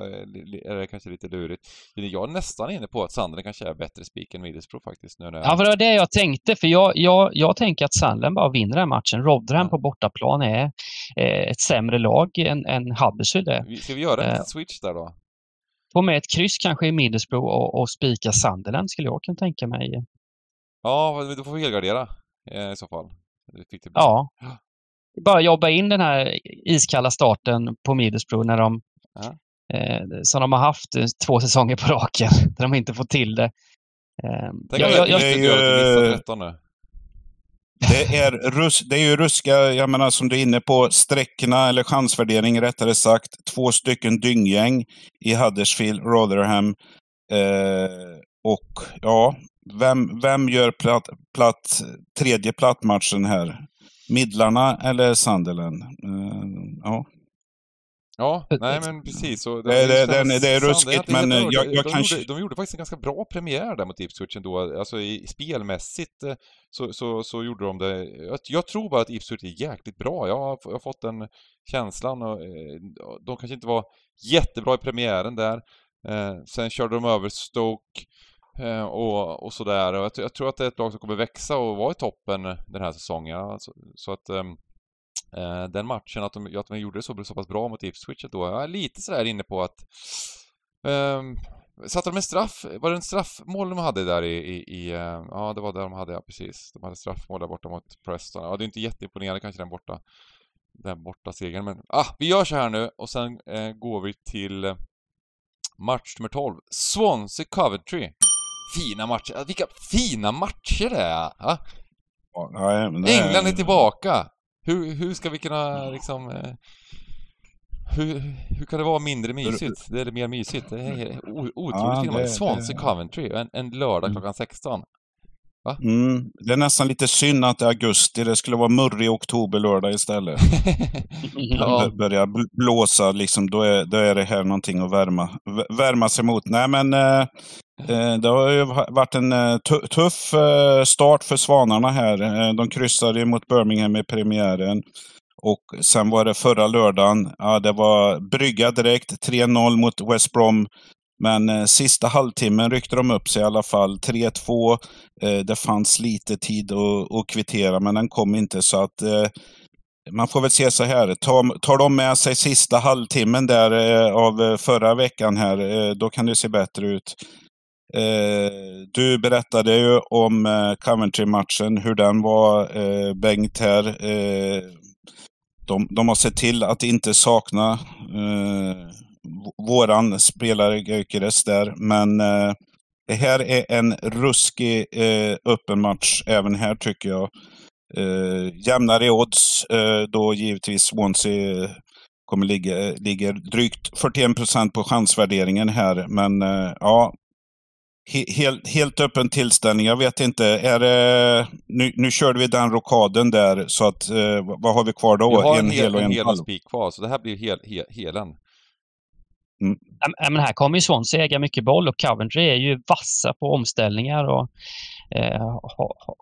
är det kanske lite lurigt. Jag är nästan inne på att Sandren kanske är bättre spik än Middlesbrough faktiskt. Nu när Ja, för det var det jag tänkte. För jag, jag, jag tänker att Sandren bara vinner den matchen. Rotherham ja. på bortaplan är eh, ett sämre lag än, än Huddersfield Ska vi göra en eh, switch där då? Få med ett kryss kanske i Middlesbrough och, och spika Sunderland skulle jag kunna tänka mig. Ja, då får vi helgardera eh, i så fall. Ja. Bara jobba in den här iskalla starten på Middlesbrough när de ja. eh, som de har haft eh, två säsonger på raken, där de inte får till det. Eh, jag, jag, jag, det är ju... Det är, rus, det är ju ruska, jag menar som du är inne på, sträckorna eller chansvärdering rättare sagt. Två stycken dynggäng i Huddersfield, Rotherham. Eh, och ja, vem, vem gör platt, platt, tredje plattmatchen här? Midlarna eller Sunderland? Eh, ja. Ja, nej men precis. Så det, det, det, det, det är ruskigt, men jag, jag de, kanske... Gjorde, de gjorde faktiskt en ganska bra premiär där mot Ipswich ändå. Alltså i, spelmässigt eh, så, så, så gjorde de det. Jag, jag, tror bara att Ipswich är jäkligt bra. Jag har, jag har fått den känslan. Och, eh, de kanske inte var jättebra i premiären där. Eh, sen körde de över Stoke eh, och, och sådär. Jag, jag, tror att det är ett lag som kommer växa och vara i toppen den här säsongen. Alltså, så att ehm, eh, den matchen, att de, att de gjorde det så, så pass bra mot Ipswich då. Jag är lite sådär inne på att um, Satte de en straff? Var det en straffmål de hade där i, i, i uh, Ja, det var där de hade, ja precis. De hade straffmål där borta mot Preston. Ja, det är inte jätteimponerande kanske den borta den borta segern, men ah, vi gör så här nu och sen eh, går vi till eh, match nummer 12. Swansea Coventry. Fina matcher. Vilka fina matcher det är! Ja, nej, nej, England är tillbaka! Hur, hur ska vi kunna liksom... Eh, hur, hur kan det vara mindre mysigt? Det är mer mysigt. Det är otroligt ja, fina Swansea Coventry, en, en lördag mm. klockan 16. Mm, det är nästan lite synd att det är augusti. Det skulle vara murrig oktober lördag istället. ja. Börjar blåsa, liksom, då, är, då är det här någonting att värma, värma sig mot. Nej, men eh, eh det har ju varit en eh, tuff eh, start för Svanarna här. De kryssade mot Birmingham i premiären. Och sen var det förra lördagen, ja, det var brygga direkt. 3-0 mot West Brom. Men eh, sista halvtimmen ryckte de upp sig i alla fall. 3-2. Eh, det fanns lite tid att, att kvittera, men den kom inte. så att eh, man får väl se så här. Tar, tar de med sig sista halvtimmen där eh, av eh, förra veckan här, eh, då kan det se bättre ut. Eh, du berättade ju om eh, Coventry-matchen, hur den var, eh, Bengt här. De, de, har sett till att inte sakna våran spelare Gyökeres där. Men eh, det här är en ruskig eh, öppen match även här tycker jag. Eh, jämnare odds eh, då givetvis Swansea kommer ligga ligger drygt 41 procent på chansvärderingen här. Men eh, ja, he, helt, helt öppen tillställning. Jag vet inte, är det, nu, nu körde vi den rokaden där så att eh, vad har vi kvar då? Vi har en, en hel och en, en hel spik kvar, så det här blir hel, hel, helen. Mm. men här kommer ju Swansea äga mycket boll och Coventry är ju vassa på omställningar och eh,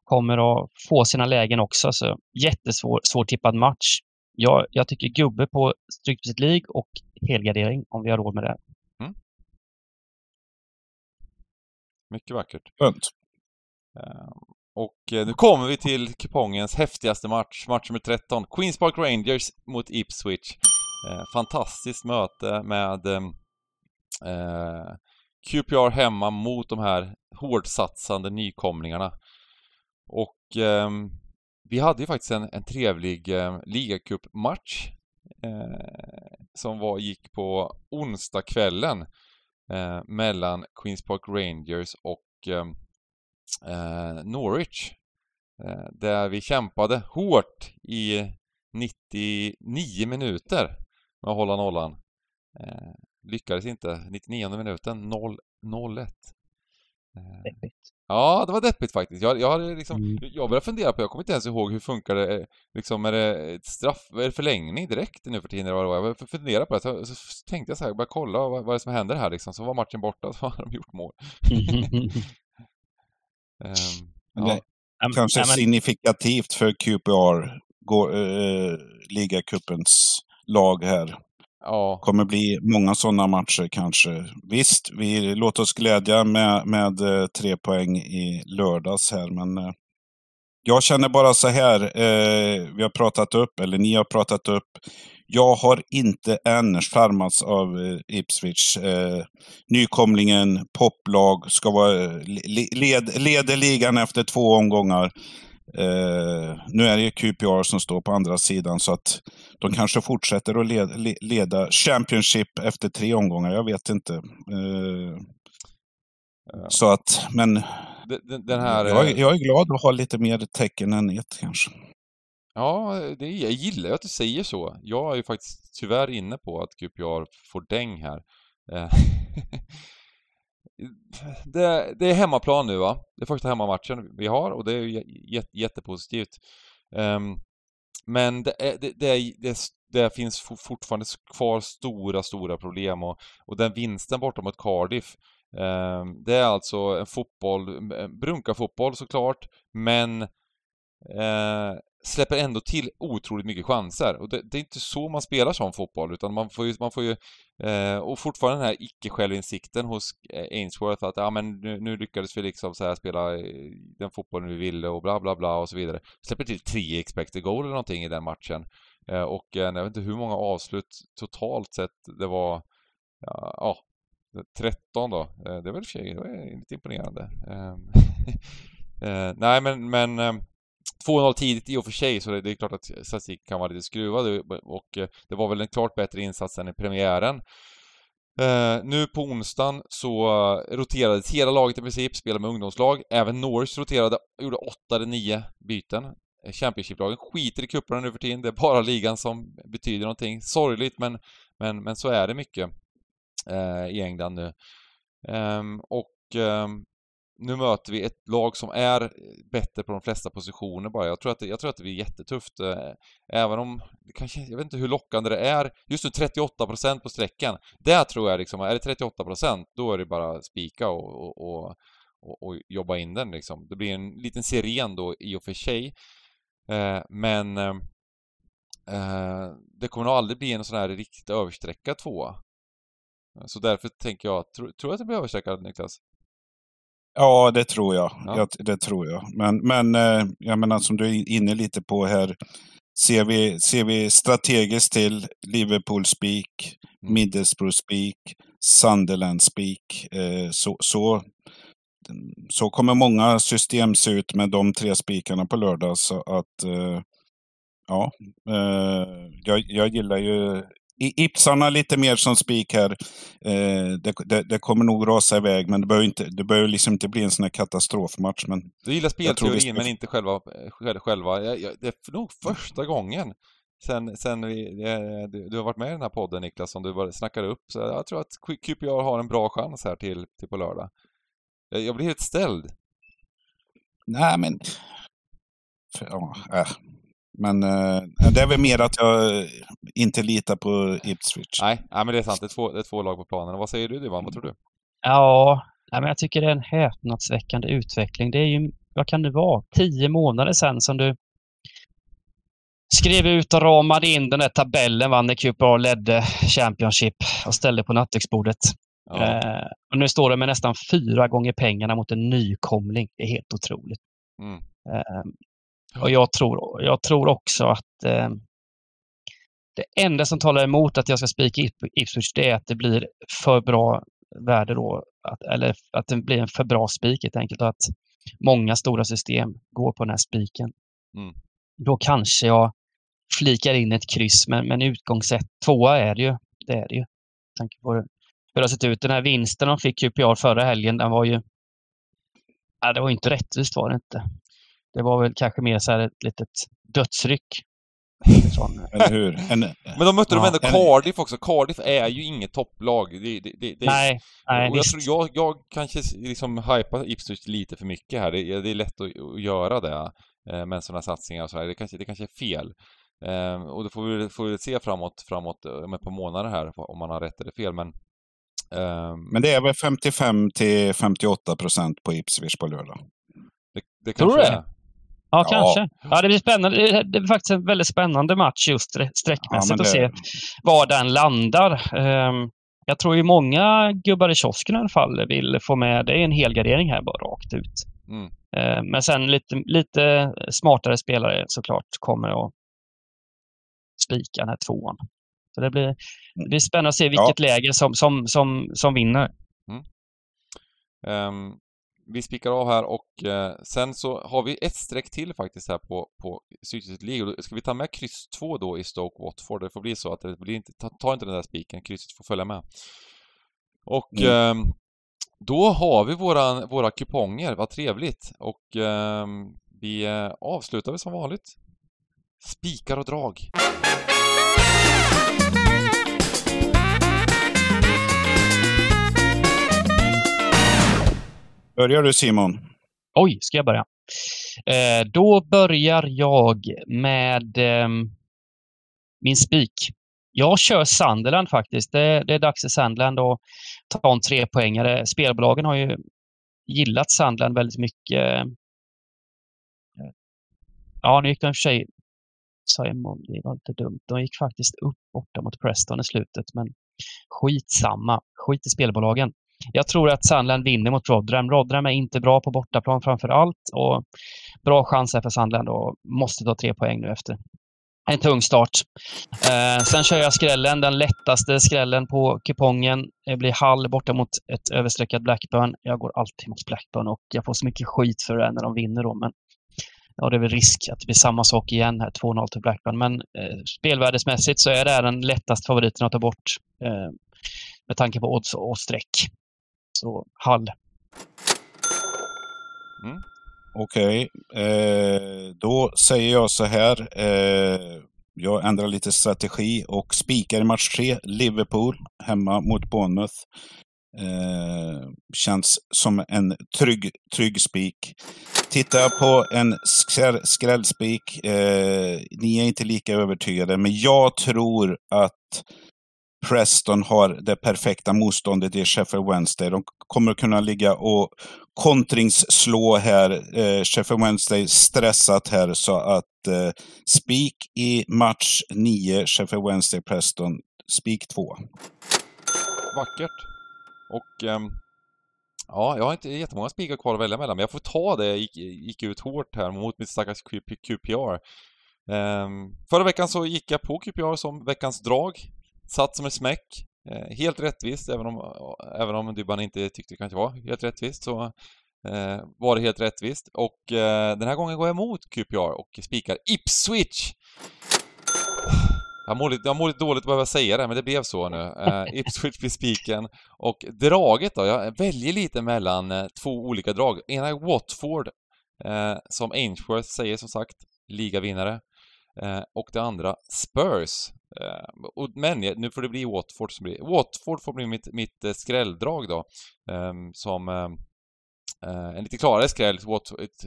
kommer att få sina lägen också. Så jättesvår svårtippad match. Jag, jag tycker gubbe på Stryktipset League och helgardering om vi har råd med det. Mm. Mycket vackert. Skönt. Ehm, och eh, nu kommer vi till kupongens häftigaste match, match nummer 13. Queens Park Rangers mot Ipswich. Eh, fantastiskt möte med ehm, eh, QPR hemma mot de här hårdsatsande nykomlingarna. Och eh, vi hade ju faktiskt en, en trevlig eh, ligacupmatch eh, som var, gick på onsdagskvällen eh, mellan Queens Park Rangers och ehm, eh, Norwich. Eh, där vi kämpade hårt i 99 minuter med att hålla nollan. Eh, lyckades inte. 99 minuten 0-1. Eh, deppigt. Ja, det var deppigt faktiskt. Jag, jag, hade liksom, mm. jag började fundera på, jag kommer inte ens ihåg hur funkar det, eh, liksom är det ett straff, är det förlängning direkt nu för tiden eller vad det var? Jag började fundera på det, så, så tänkte jag så här, bara kolla vad, vad är det som händer här liksom, så var matchen borta, så har de gjort mål. Um, ja. Kanske signifikativt för QPR, uh, ligacupens lag här. Ja. kommer bli många sådana matcher kanske. Visst, vi låt oss glädja med, med uh, tre poäng i lördags här, men uh, jag känner bara så här. vi har pratat upp, eller ni har pratat upp jag har inte än charmats av eh, Ipswich. Eh, nykomlingen, poplag, ska vara eh, led, leder ligan efter två omgångar. Eh, nu är det ju QPR som står på andra sidan så att de kanske fortsätter att led, leda Championship efter tre omgångar. Jag vet inte. Eh, så att, men den här, jag, jag, är glad att ha lite mer tecken än ett kanske. Ja, det, jag gillar att du säger så. Jag är ju faktiskt tyvärr inne på att QPR får däng här. Det, det, är hemmaplan nu va? Det är första hemmamatchen vi har och det är ju jättepositivt. Um, men det, är, det, det, det, det, finns fortfarande kvar stora, stora problem och, och den vinsten borta mot Cardiff um, Det är alltså en fotboll, en brunkarfotboll såklart, men eh, släpper ändå till otroligt mycket chanser. Och det, det, är inte så man spelar som fotboll, utan man får ju, man får ju eh, och fortfarande den här icke-självinsikten hos eh, Ainsworth att ja men nu, nu lyckades vi liksom så här spela den fotbollen vi ville och bla bla bla och så vidare. Släpper till tre expected goal eller någonting i den matchen. Eh, och eh, jag vet inte hur många avslut totalt sett det var, ja, ja 13 då. Eh, det var, väl för sig, det var lite imponerande. Ehm, eh, nej men, men ehm, 2-0 tidigt i och för sig, så det, är klart att statistiken kan vara lite skruvad och eh, det var väl en klart bättre insats än i premiären. Uh, nu på onsdagen så uh, roterades hela laget i princip, spelade med ungdomslag. Även Norwich roterade, gjorde 8 eller 9 byten. Championship-lagen skiter i cuperna nu för tiden, det är bara ligan som betyder någonting. Sorgligt, men, men, men så är det mycket uh, i England nu. Um, och um, nu möter vi ett lag som är eh, bättre på de flesta positioner bara. Jag tror att det, jag tror att det blir jättetufft. Eh, även om, kanske, jag vet inte hur lockande det är. Just nu 38% på sträckan. Där tror jag liksom, är det 38% då är det bara spika och, och, och, och, jobba in den liksom. Det blir en liten siren då i och för sig. Eh, men ehm, det kommer nog aldrig bli en sån här riktigt översträckad tvåa. Så därför tänker jag, tror, tror du att det blir översträckad Niklas? Ja, det tror jag. Ja. jag det tror jag. Men, men eh, jag menar som du är inne lite på här. Ser vi, ser vi strategiskt till Liverpool speak, mm. Middlesbrough speak, Sunderland speak, eh, så, så, så kommer många system se ut med de tre spikarna på lördag. Så att eh, ja, jag, jag gillar ju Ipsarna lite mer som spik här. Eh, det, det, det, kommer nog rasa iväg, men det behöver, inte, det behöver liksom inte bli en sån här katastrofmatch. Men du gillar spelteorin, ska... men inte själva. själva. Jag, jag, det är nog första gången sen, sen vi, du, du, har varit med i den här podden Niklas, som du snackar upp. Så jag tror att QPR har en bra chans här till, till på lördag. Jag, jag blir helt ställd. Nej, men... Ja, äh. Men eh, det är väl mer att jag inte litar på Ipswich. Nej, nej men det är sant. Det är två, det är två lag på planen. Vad säger du Divan? Vad tror du? Ja, nej, men jag tycker det är en häpnadsväckande utveckling. Det är ju, vad kan det vara, tio månader sedan som du skrev ut och ramade in den där tabellen va, när QPR ledde Championship och ställde på nattduksbordet. Ja. Eh, och nu står det med nästan fyra gånger pengarna mot en nykomling. Det är helt otroligt. Mm. Eh, och jag tror, jag tror också att eh, det enda som talar emot att jag ska spika Ip- Ipswich det är att det blir för bra värde då. Att, eller att det blir en för bra spik helt enkelt. Och att många stora system går på den här spiken. Mm. Då kanske jag flikar in ett kryss, men, men utgångssätt tvåa är det ju. Det är det ju. Tanke på hur det har sett ut. Den här vinsten de fick QPR förra helgen, den var ju... Ja, det var ju inte rättvist var det inte. Det var väl kanske mer så här ett litet dödsryck. Eller hur? En, Men de mötte Ja, de ändå en- Cardiff också. Cardiff är ju inget topplag. Det, det, det, det, nej, nej och jag, tror, jag, jag kanske liksom hypar Ipswich lite för mycket här. Det, det är lätt att, att göra det eh, med sådana satsningar och så här. Det kanske, det kanske är fel. Eh, och då får vi, får vi se framåt, framåt eh, om ett par månader här om man har rätt eller fel. Men, ehm, men det är väl 55 till 58 procent på Ipswich på lördag. det, det Tror du kanske det? är. Ja, Ja. kanske. Ja, det blir spännande. Det är- faktiskt en väldigt spännande match just sträckmässigt att det- se var den landar. Ehm, jag tror ju många gubbar i kiosken i alla fall vill få med, det är en helgardering här bara rakt ut. Mm. Ehm, men sen lite, lite smartare spelare såklart kommer att spika den här tvåan. Så det blir, det blir spännande att se vilket läge som, som, som, som vinner. Ehm, vi spikar av här och eh, sen så har vi ett streck till faktiskt här på, på Sydsvenskan League. Ska vi ta med kryss 2 då i Stoke Watford? Det får bli så att det blir inte, ta, ta inte den där spiken, krysset får följa med. Och Mm. ehm, då har vi våran, våra kuponger, vad trevligt. Och ehm, vi eh, avslutar väl som vanligt. Spikar och drag. Börjar du Simon? Oj, ska jag börja? Eh, då börjar jag med eh, min spik. Jag kör Sunderland faktiskt. Det, det är dags för Sunderland att ta en trepoängare. Spelbolagen har ju gillat Sunderland väldigt mycket. Ja, nu gick de i och för sig Simon, det var inte dumt. De gick faktiskt upp borta mot Preston i slutet, men skitsamma. Skit i spelbolagen. Jag tror att Sandland vinner mot Rotherham. Rotherham är inte bra på bortaplan framför allt och bra chans här för Sandland och måste ta tre poäng nu efter en tung start. Eh, sen kör jag skrällen, den lättaste skrällen på kupongen. Det blir Hall borta mot ett överstreckat Blackburn. Jag går alltid mot Blackburn och jag får så mycket skit för det när de vinner då, men ja, det är väl risk att det blir samma sak igen här, 2-0 till Blackburn. Men eh, spelvärdesmässigt så är det här den lättaste favoriten att ta bort eh, med tanke på odds och streck. Så Hall. Mm. Okej, eh, då säger jag så här. Eh, jag ändrar lite strategi och spikar i match tre, Liverpool hemma mot Bournemouth. Eh, känns som en trygg, trygg spik. Tittar jag på en skrällspik, eh, ni är inte lika övertygade, men jag tror att Preston har det perfekta motståndet i Sheffield Wednesday. De kommer att kunna ligga och kontringsslå här. Eh, Sheffield Wednesday stressat här så att eh, spik i match 9, Sheffield Wednesday Preston, spik 2. Vackert. Och ehm, ja, jag har inte jättemånga spikar kvar att välja mellan, men jag får ta det. Jag gick, gick ut hårt här mot mitt stackars QPR. Um, ehm, förra veckan så gick jag på QPR som veckans drag. Satt som en smäck. Eh, helt rättvist, även om, även om Dybban inte tyckte det kanske var helt rättvist så eh, var det helt rättvist. Och eh, den här gången går jag emot QPR och spikar Ipswich! Jag mår, lite, jag mår lite dåligt att behöva säga det, men det blev så nu. Eh, Ipswich blir spiken. Och draget då, jag väljer lite mellan eh, två olika drag. Ena är Watford, eh, som Ainsworth säger som sagt, ligavinnare. Eh, och det andra Spurs. Eh, och, men nu får det bli Watford som blir... Watford får bli mitt, mitt eh, skrälldrag då. Ehm, eh, som... Eh, en lite klarare skräll,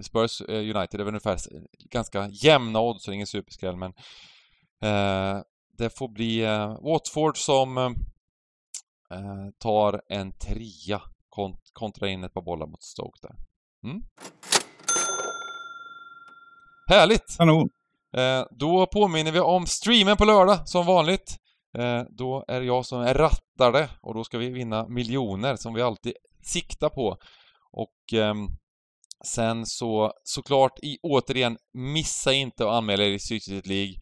Spurs eh, United, det var ungefär ganska jämna odds, så det är ingen superskräll, men eh, det får bli eh, Watford som eh, tar en trea kont kontra in ett par bollar mot Stoke där. Mm. Härligt! Kanon! Eh, då påminner vi om streamen på lördag, som vanligt. Eh, då är det jag som är rattare och då ska vi vinna miljoner som vi alltid siktar på. Och eh, sen så, såklart, i, återigen, missa inte att anmäla er i Sydsvenskan League.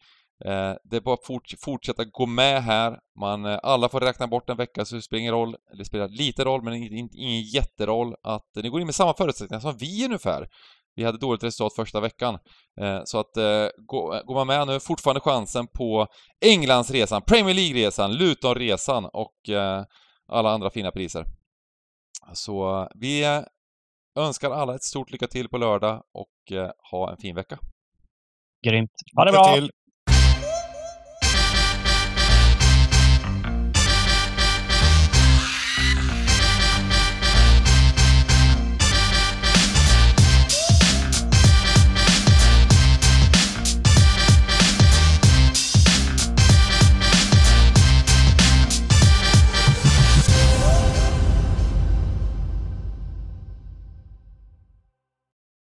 Eh, det är bara att fortsätta gå med här. Man, eh, alla får räkna bort en vecka, så det spelar ingen roll. Det spelar lite roll, men ingen, ingen jätteroll att ni går in med samma förutsättningar som vi ungefär. Vi hade dåligt resultat första veckan. Eh, så att eh, går man med nu, fortfarande chansen på Englandsresan, Premier League-resan, Luton-resan och eh, alla andra fina priser. Så vi önskar alla ett stort lycka till på lördag och ha en fin vecka. Grymt. Ha det bra! Till.